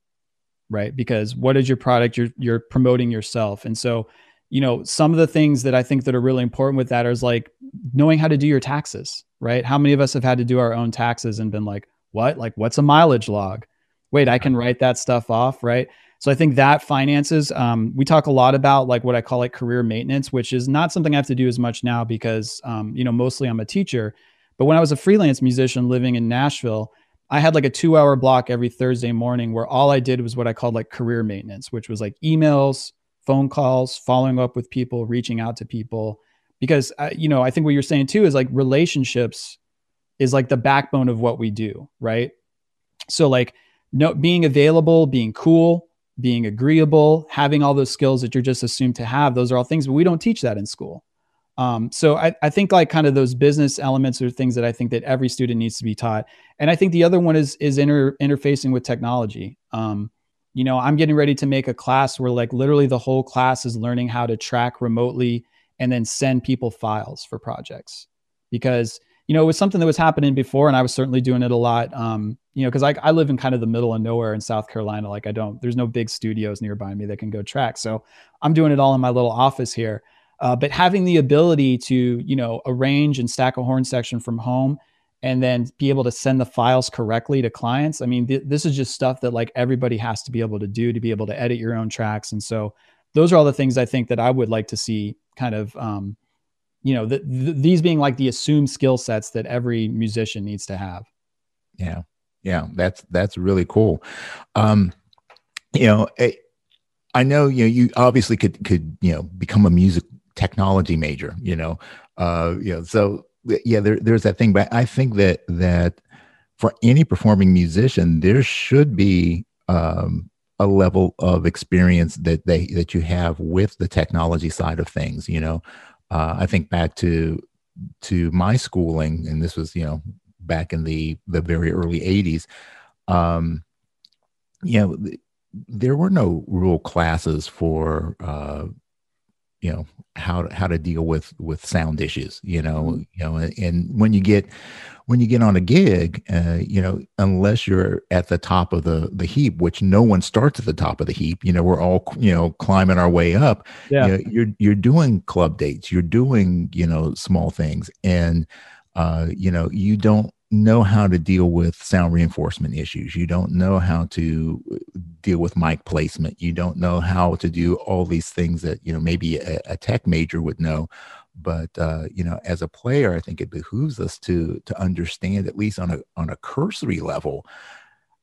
right? Because what is your product? You're you're promoting yourself. And so you know some of the things that i think that are really important with that is like knowing how to do your taxes right? How many of us have had to do our own taxes and been like what? Like what's a mileage log? Wait i can write that stuff off right? So i think that finances um, we talk a lot about like what i call like career maintenance which is not something i have to do as much now because um, you know mostly i'm a teacher. But when i was a freelance musician living in nashville I had like a two hour block every Thursday morning where all I did was what I called like career maintenance, which was like emails, phone calls, following up with people, reaching out to people. Because, uh, you know, I think what you're saying too is like relationships is like the backbone of what we do, right? So, like, no, being available, being cool, being agreeable, having all those skills that you're just assumed to have, those are all things, but we don't teach that in school. Um, so I, I think like kind of those business elements are things that I think that every student needs to be taught. And I think the other one is is inter, interfacing with technology. Um, you know, I'm getting ready to make a class where like literally the whole class is learning how to track remotely and then send people files for projects because you know it was something that was happening before and i was certainly doing it a lot um, you know because I, I live in kind of the middle of nowhere in south carolina like i don't there's no big studios nearby me that can go track so i'm doing it all in my little office here uh, but having the ability to, you know, arrange and stack a horn section from home and then be able to send the files correctly to clients. I mean, th- this is just stuff that like everybody has to be able to do to be able to edit your own tracks. And so those are all the things I think that I would like to see kind of, um, you know, the, the, these being like the assumed skill sets that every musician needs to have. Yeah. Yeah. That's, that's really cool. Um, you know, I, I know, you know, you obviously could, could, you know, become a music technology major, you know. Uh, you know, so yeah, there, there's that thing. But I think that that for any performing musician, there should be um, a level of experience that they that you have with the technology side of things. You know, uh, I think back to to my schooling, and this was you know back in the the very early '80s. Um, you know, there were no real classes for uh, you know how to, how to deal with with sound issues you know mm-hmm. you know and when you get when you get on a gig uh, you know unless you're at the top of the the heap which no one starts at the top of the heap you know we're all you know climbing our way up yeah you know, you're you're doing club dates you're doing you know small things and uh, you know you don't know how to deal with sound reinforcement issues. You don't know how to deal with mic placement. You don't know how to do all these things that, you know, maybe a, a tech major would know. But uh, you know, as a player, I think it behooves us to to understand at least on a on a cursory level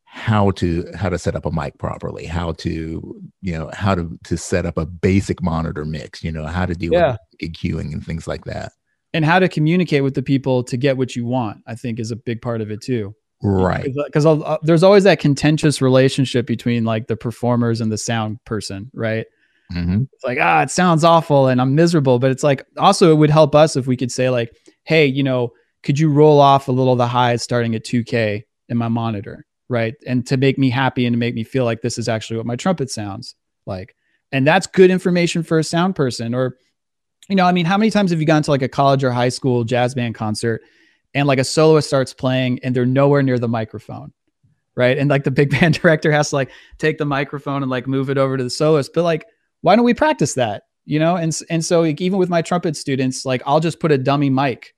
how to how to set up a mic properly, how to you know how to to set up a basic monitor mix, you know, how to deal yeah. with EQing and things like that and how to communicate with the people to get what you want i think is a big part of it too right. Because uh, there's always that contentious relationship between like the performers and the sound person right? Mm-hmm. it's like ah it sounds awful and i'm miserable but it's like also it would help us if we could say like hey you know could you roll off a little of the highs starting at 2k in my monitor? Right? And to make me happy and to make me feel like this is actually what my trumpet sounds like. And that's good information for a sound person or you know, I mean, how many times have you gone to like a college or high school jazz band concert and like a soloist starts playing and they're nowhere near the microphone? Right. And like the big band director has to like take the microphone and like move it over to the soloist. But like, why don't we practice that? You know, and and so like, even with my trumpet students, like I'll just put a dummy mic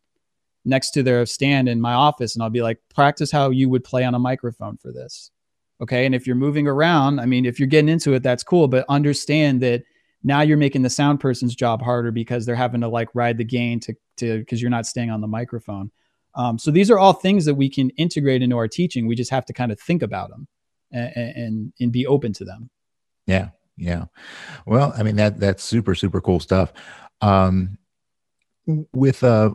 next to their stand in my office and I'll be like, practice how you would play on a microphone for this. Okay. And if you're moving around, I mean, if you're getting into it, that's cool. But understand that now you're making the sound person's job harder because they're having to like ride the gain to to because you're not staying on the microphone. Um, so these are all things that we can integrate into our teaching. We just have to kind of think about them and, and, and be open to them. Yeah. Yeah. Well, I mean, that, that's super, super cool stuff. Um, with, uh,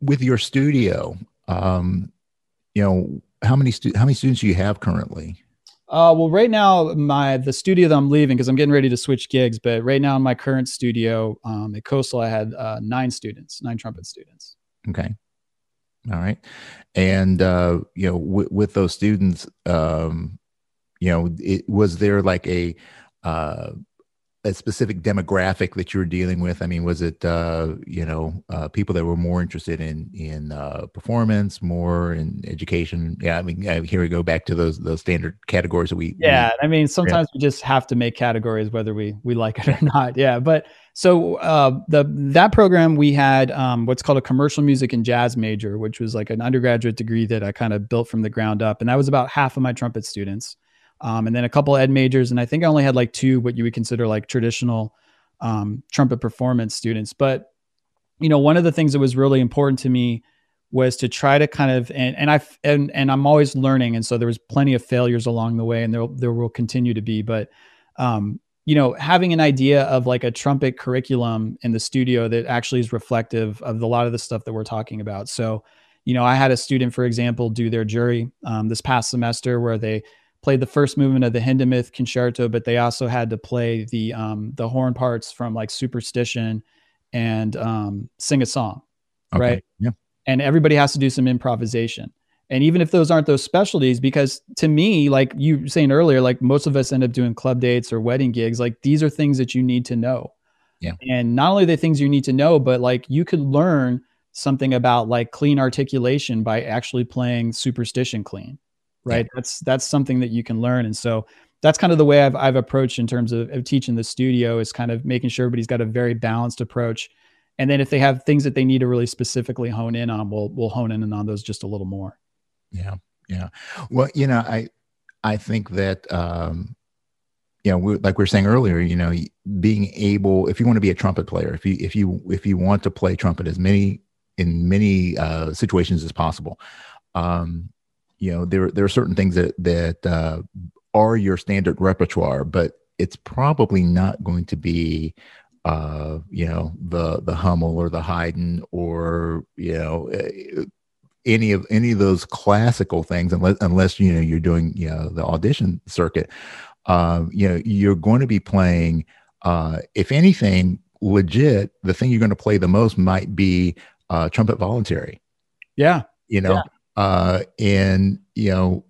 with your studio, um, you know, how many, stu- how many students do you have currently? Uh, well, right now, my the studio that I'm leaving because I'm getting ready to switch gigs. But right now, in my current studio um, at Coastal, I had uh, nine students, nine trumpet students. Okay. All right. And, uh, you know, w- with those students, um, you know, it, was there like a, uh, a specific demographic that you were dealing with? I mean, was it uh, you know uh, people that were more interested in in uh, performance, more in education? Yeah, I mean, here we go back to those those standard categories that we. Yeah, we, I mean, sometimes yeah. we just have to make categories whether we we like it or not. Yeah, but so uh, the that program we had um, what's called a commercial music and jazz major, which was like an undergraduate degree that I kind of built from the ground up, and that was about half of my trumpet students. Um, and then a couple ed majors, and I think I only had like two what you would consider like traditional um, trumpet performance students. But you know, one of the things that was really important to me was to try to kind of and and I and and I'm always learning, and so there was plenty of failures along the way, and there there will continue to be, but um, you know, having an idea of like a trumpet curriculum in the studio that actually is reflective of a lot of the stuff that we're talking about. So, you know, I had a student, for example, do their jury um, this past semester where they played the first movement of the Hindemith concerto, but they also had to play the um, the horn parts from like Superstition and um, sing a song, okay. right? Yeah. And everybody has to do some improvisation. And even if those aren't those specialties, because to me, like you were saying earlier, like most of us end up doing club dates or wedding gigs, like these are things that you need to know. Yeah. And not only the things you need to know, but like you could learn something about like clean articulation by actually playing superstition clean right? Yeah. That's that's something that you can learn, and so that's kind of the way I've I've approached in terms of, of teaching the studio is kind of making sure everybody's got a very balanced approach. And then if they have things that they need to really specifically hone in on, we'll we'll hone in on those just a little more. Yeah, yeah. Well, you know, I I think that um, you know, like we were saying earlier, you know, being able, if you want to be a trumpet player, if you if you if you want to play trumpet as many in many uh, situations as possible, um, you know there there are certain things that that uh, are your standard repertoire, but it's probably not going to be uh, you know the the Hummel or the Haydn or you know eh, any of any of those classical things unless unless you know you're doing you know the audition circuit. Uh, you know you're going to be playing. Uh, if anything, legit, the thing you're going to play the most might be uh, trumpet voluntary. Yeah, you know, yeah. Uh, and you know,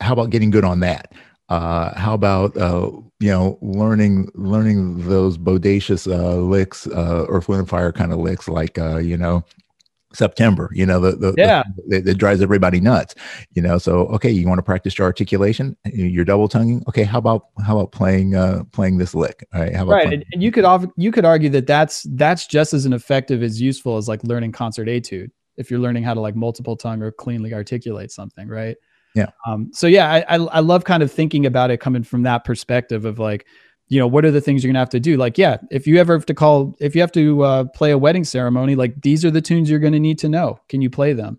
how about getting good on that? Uh, how about uh, you know learning learning those bodacious uh, licks, uh, Earth, Wind, and Fire kind of licks, like uh, you know September. You know the the, yeah the, that drives everybody nuts. You know, so okay, you want to practice your articulation, your double tonguing. Okay, how about how about playing uh, playing this lick? All right, how about right? And you could you could argue that that's that's just as an effective as useful as like learning concert etude if you're learning how to like multiple tongue or cleanly articulate something, right? Yeah. Um, so yeah, I, I, I love kind of thinking about it coming from that perspective of like, you know, what are the things you're gonna have to do? Like, yeah, if you ever have to call, if you have to uh, play a wedding ceremony, like these are the tunes you're gonna need to know. Can you play them?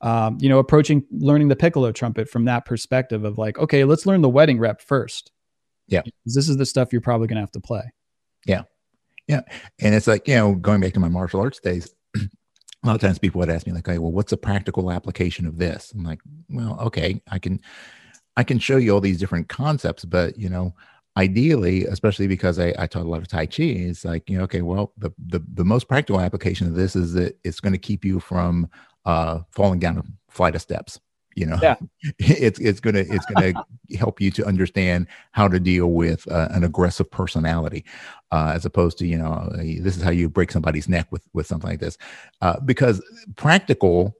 Um, you know, approaching learning the piccolo trumpet from that perspective of like, okay, let's learn the wedding rep first. Yeah. This is the stuff you're probably gonna have to play. Yeah. Yeah. And it's like, you know, going back to my martial arts days, a lot of times people would ask me like, "Okay, well, what's a practical application of this?" I'm like, "Well, okay, I can, I can show you all these different concepts, but you know, ideally, especially because I, I taught a lot of Tai Chi, it's like, you know, okay, well, the the the most practical application of this is that it's going to keep you from uh, falling down a flight of steps you know yeah. it's it's gonna it's gonna help you to understand how to deal with uh, an aggressive personality uh, as opposed to you know this is how you break somebody's neck with with something like this uh, because practical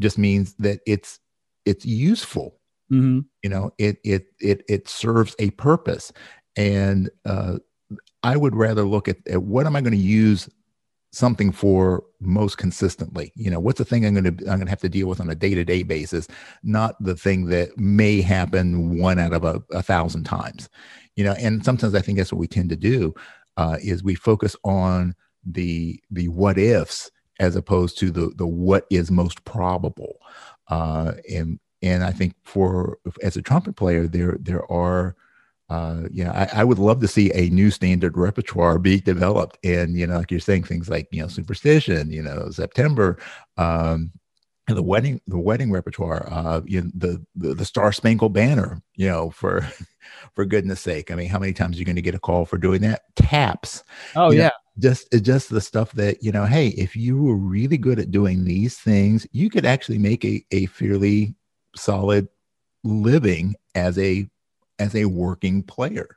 just means that it's it's useful mm-hmm. you know it it it it serves a purpose. And uh, i would rather look at, at what am i going to use something for most consistently? You know what's the thing i'm going to i'm going to have to deal with on a day-to-day basis not the thing that may happen one out of a, a thousand times. You know and sometimes i think that's what we tend to do uh, is we focus on the the what ifs as opposed to the the what is most probable uh, and and I think for as a trumpet player, there there are uh, you know, I, I, would love to see a new standard repertoire be developed. And, you know, like you're saying, things like, you know, superstition, you know, September, um, and the wedding, the wedding repertoire, uh, you know, the, the, the Star Spangled Banner, you know, for, for goodness sake. I mean, how many times are you going to get a call for doing that? Taps. Oh yeah. Know, just, just the stuff that, you know, Hey, if you were really good at doing these things, you could actually make a, a fairly solid living as a as a working player.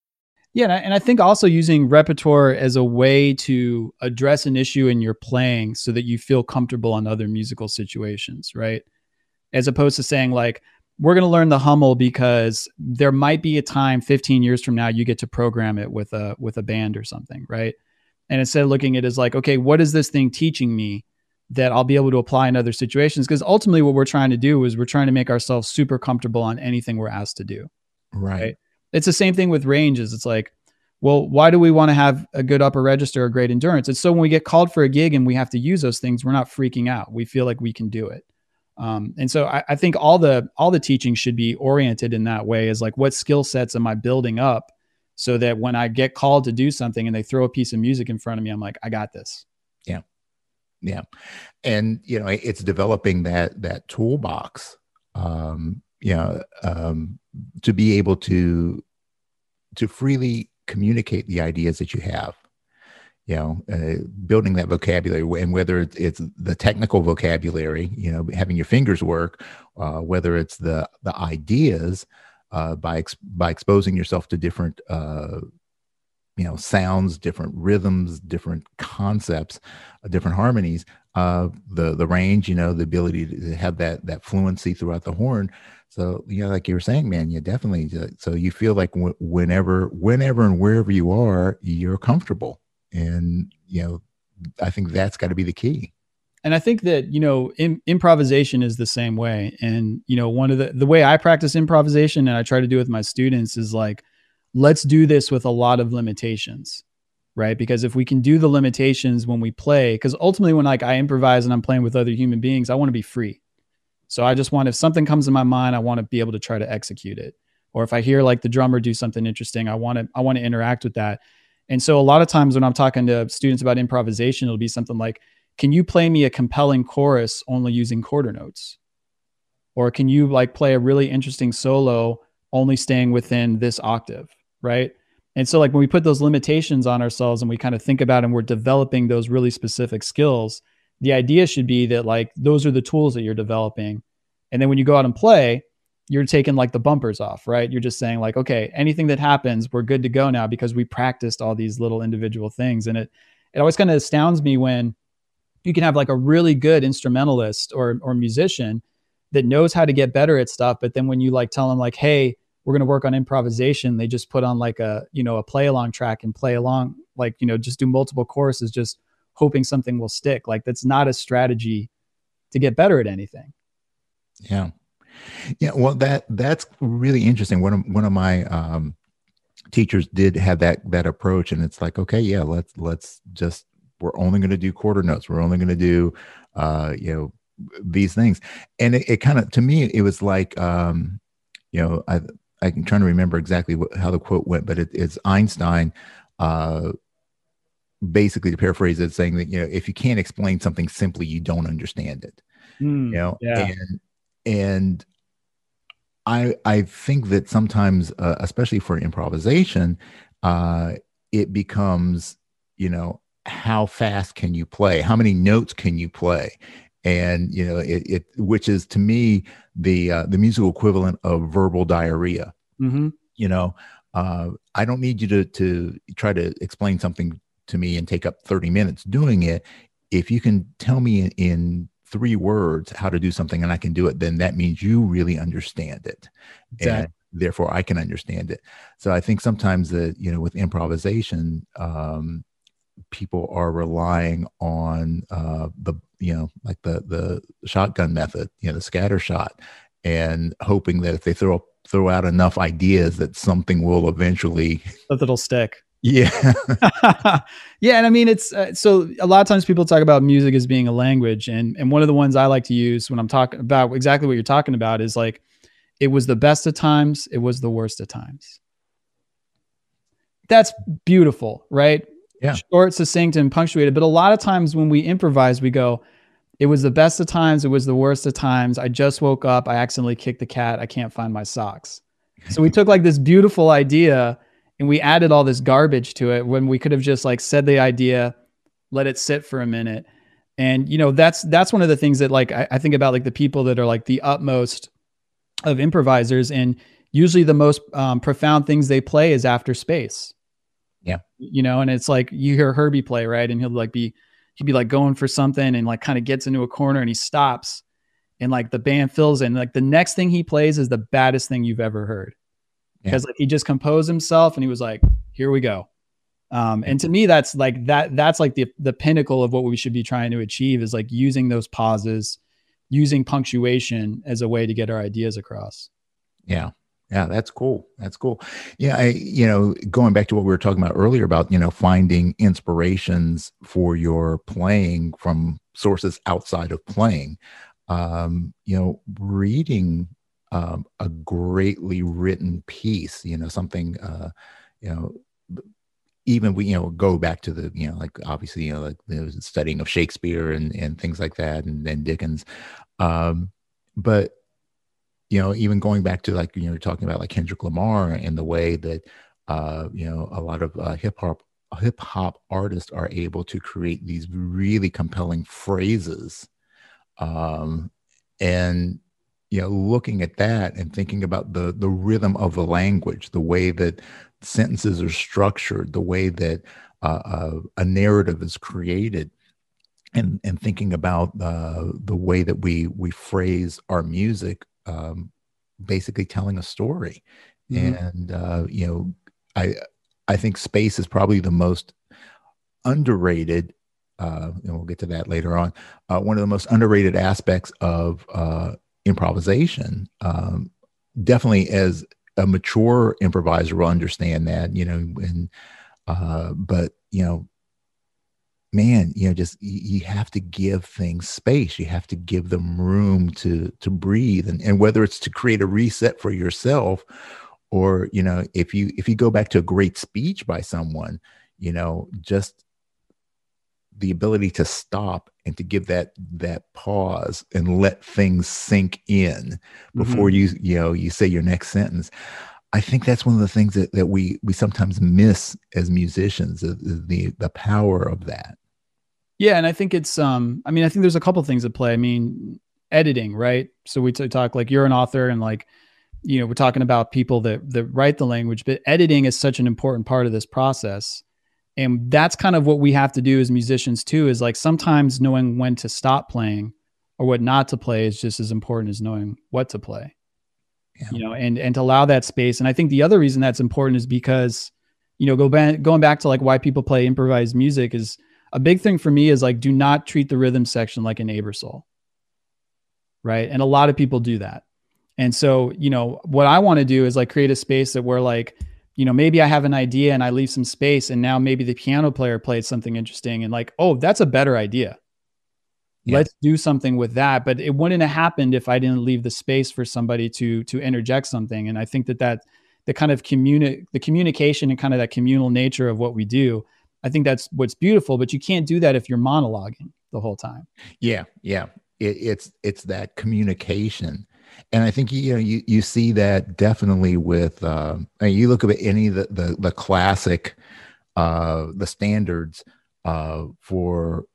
Yeah, and I, and I, think also using repertoire as a way to address an issue in your playing so that you feel comfortable in other musical situations, right? As opposed to saying like, we're going to learn the Hummel because there might be a time 15 years from now you get to program it with a with a band or something, right? And instead of looking at it as like, okay, what is this thing teaching me? that I'll be able to apply in other situations. Because ultimately, what we're trying to do is we're trying to make ourselves super comfortable on anything we're asked to do. Right. right? It's the same thing with ranges. It's like, well, why do we want to have a good upper register or great endurance? It's so when we get called for a gig and we have to use those things, we're not freaking out. We feel like we can do it. Um, and so I, I think all the all the teaching should be oriented in that way. Is like, what skill sets am I building up so that when I get called to do something and they throw a piece of music in front of me, I'm like, I got this. Yeah yeah and you know it's developing that that toolbox um you know um to be able to to freely communicate the ideas that you have you know uh, building that vocabulary and whether it's the technical vocabulary you know having your fingers work uh, whether it's the the ideas uh, by ex- by exposing yourself to different uh, you know sounds different rhythms different concepts uh, different harmonies uh the the range you know the ability to have that that fluency throughout the horn so you know like you were saying man you definitely uh, so you feel like whenever whenever and wherever you are you're comfortable. And you know i think that's got to be the key. And i think that you know in, improvisation is the same way. And you know one of the the way i practice improvisation and i try to do with my students is like let's do this with a lot of limitations right? Because if we can do the limitations when we play because ultimately when like i improvise and i'm playing with other human beings i want to be free so i just want if something comes in my mind i want to be able to try to execute it. Or if i hear like the drummer do something interesting i want to i want to interact with that. And so a lot of times when i'm talking to students about improvisation it'll be something like can you play me a compelling chorus only using quarter notes? Or can you like play a really interesting solo only staying within this octave? Right? And so, like when we put those limitations on ourselves and we kind of think about and we're developing those really specific skills, the idea should be that like those are the tools that you're developing. And then when you go out and play, you're taking like the bumpers off, right? You're just saying like, okay, anything that happens, we're good to go now because we practiced all these little individual things. And it it always kind of astounds me when you can have like a really good instrumentalist or or musician that knows how to get better at stuff, but then when you like tell them like, hey, we're going to work on improvisation they just put on like a you know a play along track and play along like you know just do multiple choruses just hoping something will stick. Like that's not a strategy to get better at anything. Yeah. Yeah well that that's really interesting. One of one of my um teachers did have that that approach and it's like okay yeah let's let's just we're only going to do quarter notes. We're only going to do uh you know these things. And it, it kind of to me it was like um you know I, I'm trying to remember exactly what, how the quote went, but it, it's Einstein, uh, basically to paraphrase it, saying that you know if you can't explain something simply, you don't understand it. Mm, you know, yeah. and and I I think that sometimes, uh, especially for improvisation, uh, it becomes you know how fast can you play, how many notes can you play, and you know it, it which is to me the uh, the musical equivalent of verbal diarrhea mm-hmm. you know uh, i don't need you to to try to explain something to me and take up 30 minutes doing it if you can tell me in, in three words how to do something and I can do it, then that means you really understand it. Exactly. And therefore I can understand it. So I think sometimes that, you know, with improvisation, um, people are relying on uh, the, you know, like the, the shotgun method, you know, the scatter shot and hoping that if they throw, throw out enough ideas that something will eventually, that it'll stick. Yeah. yeah. And I mean, it's uh, so a lot of times people talk about music as being a language. And, and one of the ones I like to use when I'm talking about exactly what you're talking about is like, it was the best of times, it was the worst of times. That's beautiful, right? Yeah. Short, succinct, and punctuated. But a lot of times when we improvise, we go, it was the best of times, it was the worst of times. I just woke up, I accidentally kicked the cat, I can't find my socks. So we took like this beautiful idea and we added all this garbage to it when we could have just like said the idea let it sit for a minute. And you know that's that's one of the things that like I, I, think about like the people that are like the utmost of improvisers. And usually the most um, profound things they play is after space. Yeah. You know and it's like you hear herbie play right? And he'll like be he'd be like going for something and like kind of gets into a corner and he stops. And like the band fills in. Like the next thing he plays is the baddest thing you've ever heard because yeah. like he just composed himself and he was like, here we go. Um, and to me, that's like that. That's like the the pinnacle of what we should be trying to achieve is like using those pauses, using punctuation as a way to get our ideas across. Yeah, yeah, that's cool. That's cool. Yeah, I, you know, going back to what we were talking about earlier about you know finding inspirations for your playing from sources outside of playing. Um, you know, reading um, a greatly written piece, you know, something, uh, you know, even we, you know, go back to the, you know, like obviously, you know, like the studying of Shakespeare and, and things like that and then Dickens. Um, but, you know, even going back to like, you know, talking about like Kendrick Lamar and the way that, uh, you know, a lot of uh, hip hop hip hop artists are able to create these really compelling phrases um, and you know looking at that and thinking about the the rhythm of the language the way that sentences are structured the way that uh, uh, a narrative is created and and thinking about uh, the way that we we phrase our music um, basically telling a story mm-hmm. and uh, you know i i think space is probably the most underrated uh, and we'll get to that later on. Uh, one of the most underrated aspects of uh, improvisation. Um, definitely, as a mature improviser, will understand that. You know, and uh, but you know, man, you know, just you have to give things space. You have to give them room to to breathe, and and whether it's to create a reset for yourself, or you know, if you if you go back to a great speech by someone, you know, just the ability to stop and to give that that pause and let things sink in before mm-hmm. you you know you say your next sentence. I think that's one of the things that, that we we sometimes miss as musicians the, the the power of that. Yeah and i think it's um i mean i think there's a couple things at play. I mean editing right? So we talk like you're an author and like you know we're talking about people that that write the language but editing is such an important part of this process and that's kind of what we have to do as musicians too is like sometimes knowing when to stop playing or what not to play is just as important as knowing what to play. Yeah. you know and and to allow that space. And i think the other reason that's important is because you know go back going back to like why people play improvised music is a big thing for me is like do not treat the rhythm section like an Aebersold right? And a lot of people do that. And so you know what i want to do is like create a space that where like you know, maybe I have an idea and I leave some space and now maybe the piano player played something interesting and like, oh, that's a better idea. Let's do something with that. But it wouldn't have happened if I didn't leave the space for somebody to to interject something. And I think that that the kind of communi- the communication and kind of that communal nature of what we do, I think that's what's beautiful. But you can't do that if you're monologuing the whole time. Yeah, yeah. It, it's it's that communication and I think you know you you see that definitely with uh, you look at any of the the, the classic uh, the standards uh, for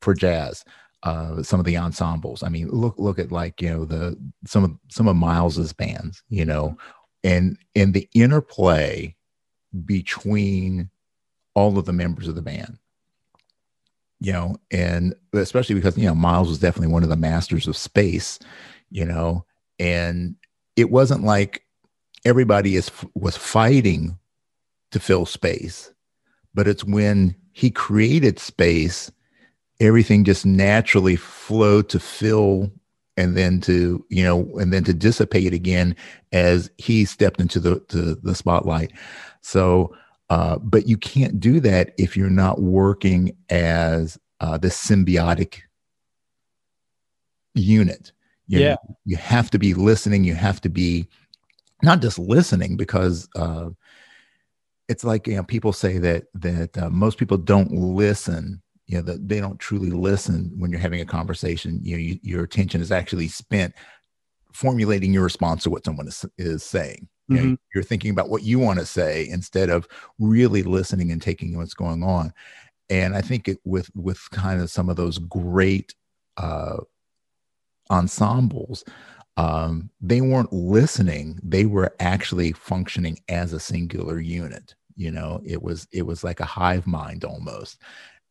for jazz. Uh, some of the ensembles. I mean, look look at like you know the some of some of Miles's bands. You know, and and the interplay between all of the members of the band you know, and especially because, you know, Miles was definitely one of the masters of space, you know, and it wasn't like everybody is was fighting to fill space, but it's when he created space, everything just naturally flowed to fill and then to you know and then to dissipate again as he stepped into the the, the spotlight. So uh, but you can't do that if you're not working as uh, the symbiotic unit you yeah. know, you have to be listening you have to be not just listening because uh, it's like you know people say that that uh, most people don't listen you know that they don't truly listen when you're having a conversation. You know you, your attention is actually spent formulating your response to what someone is, is saying. You mm-hmm. know, you're thinking about what you want to say instead of really listening and taking what's going on. And i think it with with kind of some of those great uh ensembles um they weren't listening. They were actually functioning as a singular unit you know? It was it was like a hive mind almost.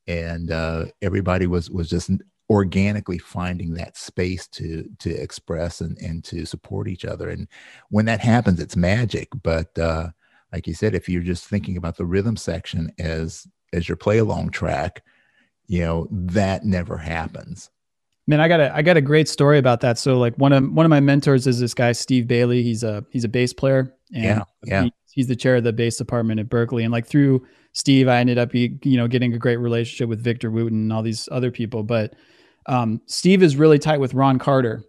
And uh, everybody was was just organically finding that space to to express and and to support each other. And when that happens it's magic. But uh like you said if you're just thinking about the rhythm section as as your play along track you know that never happens Man, I got a I got a great story about that. So like one of one of my mentors is this guy Steve Bailey. He's a he's a bass player. And yeah, yeah. He, he's the chair of the bass department at Berklee. And like through Steve, I ended up you know getting a great relationship with Victor Wooten and all these other people. But um, Steve is really tight with Ron Carter.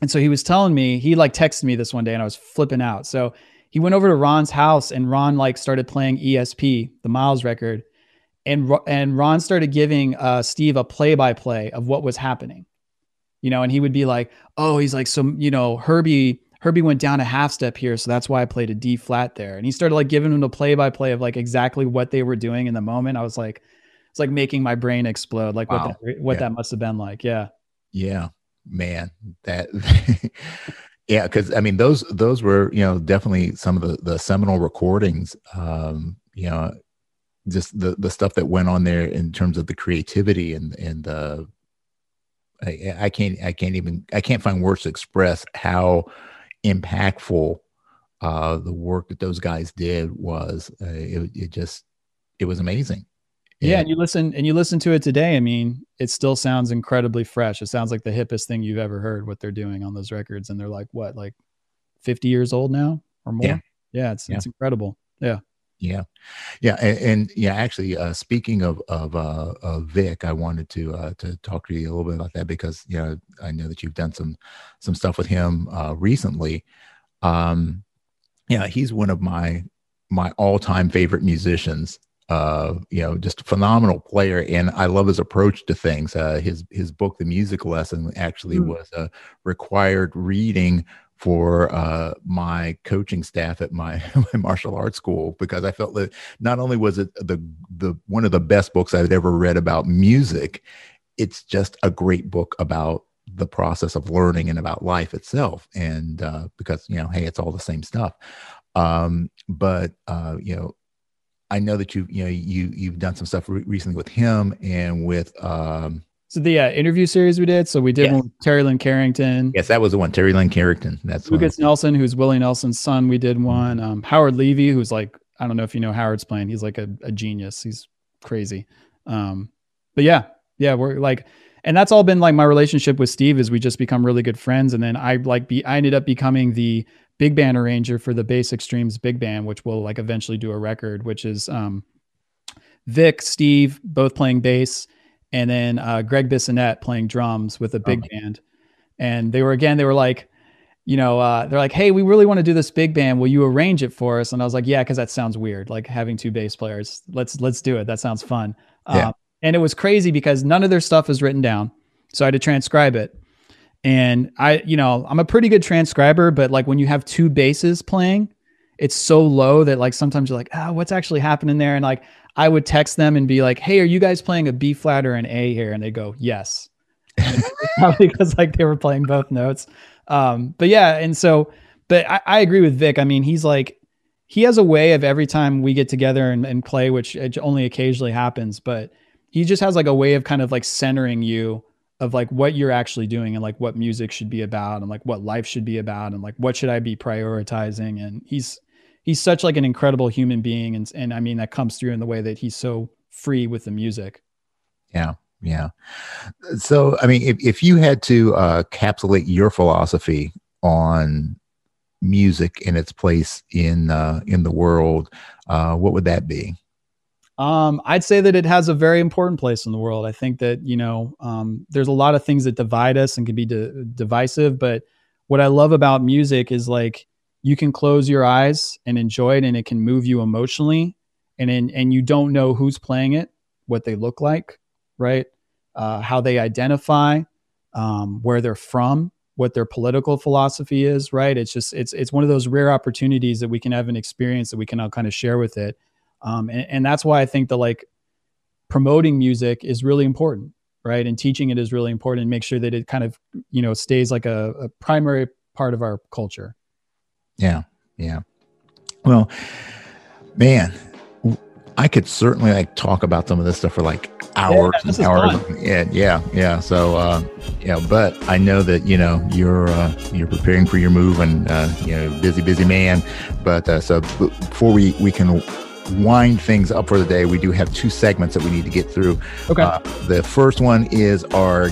And so he was telling me, he like texted me this one day and I was flipping out. So he went over to Ron's house and Ron like started playing ESP, the Miles record and and Ron started giving uh, Steve a play by play of what was happening, you know, and he would be like, "Oh, he's like, so you know, Herbie Herbie went down a half step here, so that's why I played a D flat there." And he started like giving him the play by play of like exactly what they were doing in the moment. I was like, it's like making my brain explode, like wow. what that, what yeah. that must have been like. Yeah, yeah, man, that. yeah because i mean those those were you know definitely some of the the seminal recordings um you know just the the stuff that went on there in terms of the creativity and and the I, I can't I can't even I can't find words to express how impactful uh, the work that those guys did was. Uh, it, it just it was amazing. Yeah, and you listen and you listen to it today. I mean, it still sounds incredibly fresh. It sounds like the hippest thing you've ever heard. What they're doing on those records, and they're like what, like fifty years old now or more? Yeah, yeah it's yeah. it's incredible. Yeah. Yeah, yeah, and, and yeah, actually, uh, speaking of of, uh, of Vic, I wanted to uh, to talk to you a little bit about that because you know I know that you've done some some stuff with him uh, recently. Um, yeah, he's one of my my all time favorite musicians. Uh, you know, just a phenomenal player, and I love his approach to things. Uh, his his book, The Music Lesson, actually mm. was a required reading for uh, my coaching staff at my, my, martial arts school because I felt that not only was it the the one of the best books I'd ever read about music, it's just a great book about the process of learning and about life itself. And uh, because you know, hey, it's all the same stuff. Um, but uh, you know, I know that you you know you you've done some stuff re- recently with him and with um, so the uh, interview series we did. So we did yes. one with Terri Lyne Carrington. Yes, that was the one. Terri Lyne Carrington. That's Lukas Nelson, who's Willie Nelson's son. We did one. Um, Howard Levy, who's like I don't know if you know Howard's playing. He's like a, a genius. He's crazy. Um, but yeah, yeah, we're like, and that's all been like my relationship with Steve is we just become really good friends. And then I like be I ended up becoming the big band arranger for the Bass Extremes big band, which will like eventually do a record, which is um, Vic, Steve, both playing bass and then uh, Gregg Bissonette playing drums with a big oh. band. And they were again, they were like, you know, uh, they're like, hey, we really want to do this big band. Will you arrange it for us? And I was like, yeah, because that sounds weird, like having two bass players. Let's let's do it. That sounds fun. Yeah. Um, and it was crazy because none of their stuff is written down, so I had to transcribe it. And I, you know, I'm a pretty good transcriber, but like when you have two basses playing, it's so low that like sometimes you're like, oh, what's actually happening there? And like I would text them and be like, "Hey, are you guys playing a B flat or an A here?" And they go, "Yes." Because like they were playing both notes. Um, but yeah, and so, but I, I, agree with Vic. I mean, he's like, he has a way of every time we get together and, and play, which only occasionally happens, but he just has like a way of kind of like centering you of like what you're actually doing and like what music should be about and like what life should be about and like what should I be prioritizing and he's he's such like an incredible human being and and I mean that comes through in the way that he's so free with the music. Yeah. Yeah. So, I mean, if, if you had to uh, capsulate your philosophy on music and its place in uh, in the world, uh, what would that be? Um, I'd say that it has a very important place in the world. I think that you know, um, there's a lot of things that divide us and can be de- divisive, but what I love about music is like you can close your eyes and enjoy it, and it can move you emotionally, and in, and you don't know who's playing it, what they look like, right? Uh, how they identify, um, where they're from, what their political philosophy is, right? It's just it's it's one of those rare opportunities that we can have an experience that we can all kind of share with it, um, and, and that's why I think the like promoting music is really important, right? And teaching it is really important, and make sure that it kind of you know stays like a, a primary part of our culture. Yeah, yeah. Well, man, I could certainly like talk about some of this stuff for like hours Yeah, and hours. Yeah, yeah, yeah. So, uh, yeah, but I know that you know you're uh, you're preparing for your move and uh, you know busy, busy man. But uh, so before we we can wind things up for the day, we do have two segments that we need to get through. Okay. Uh, the first one is our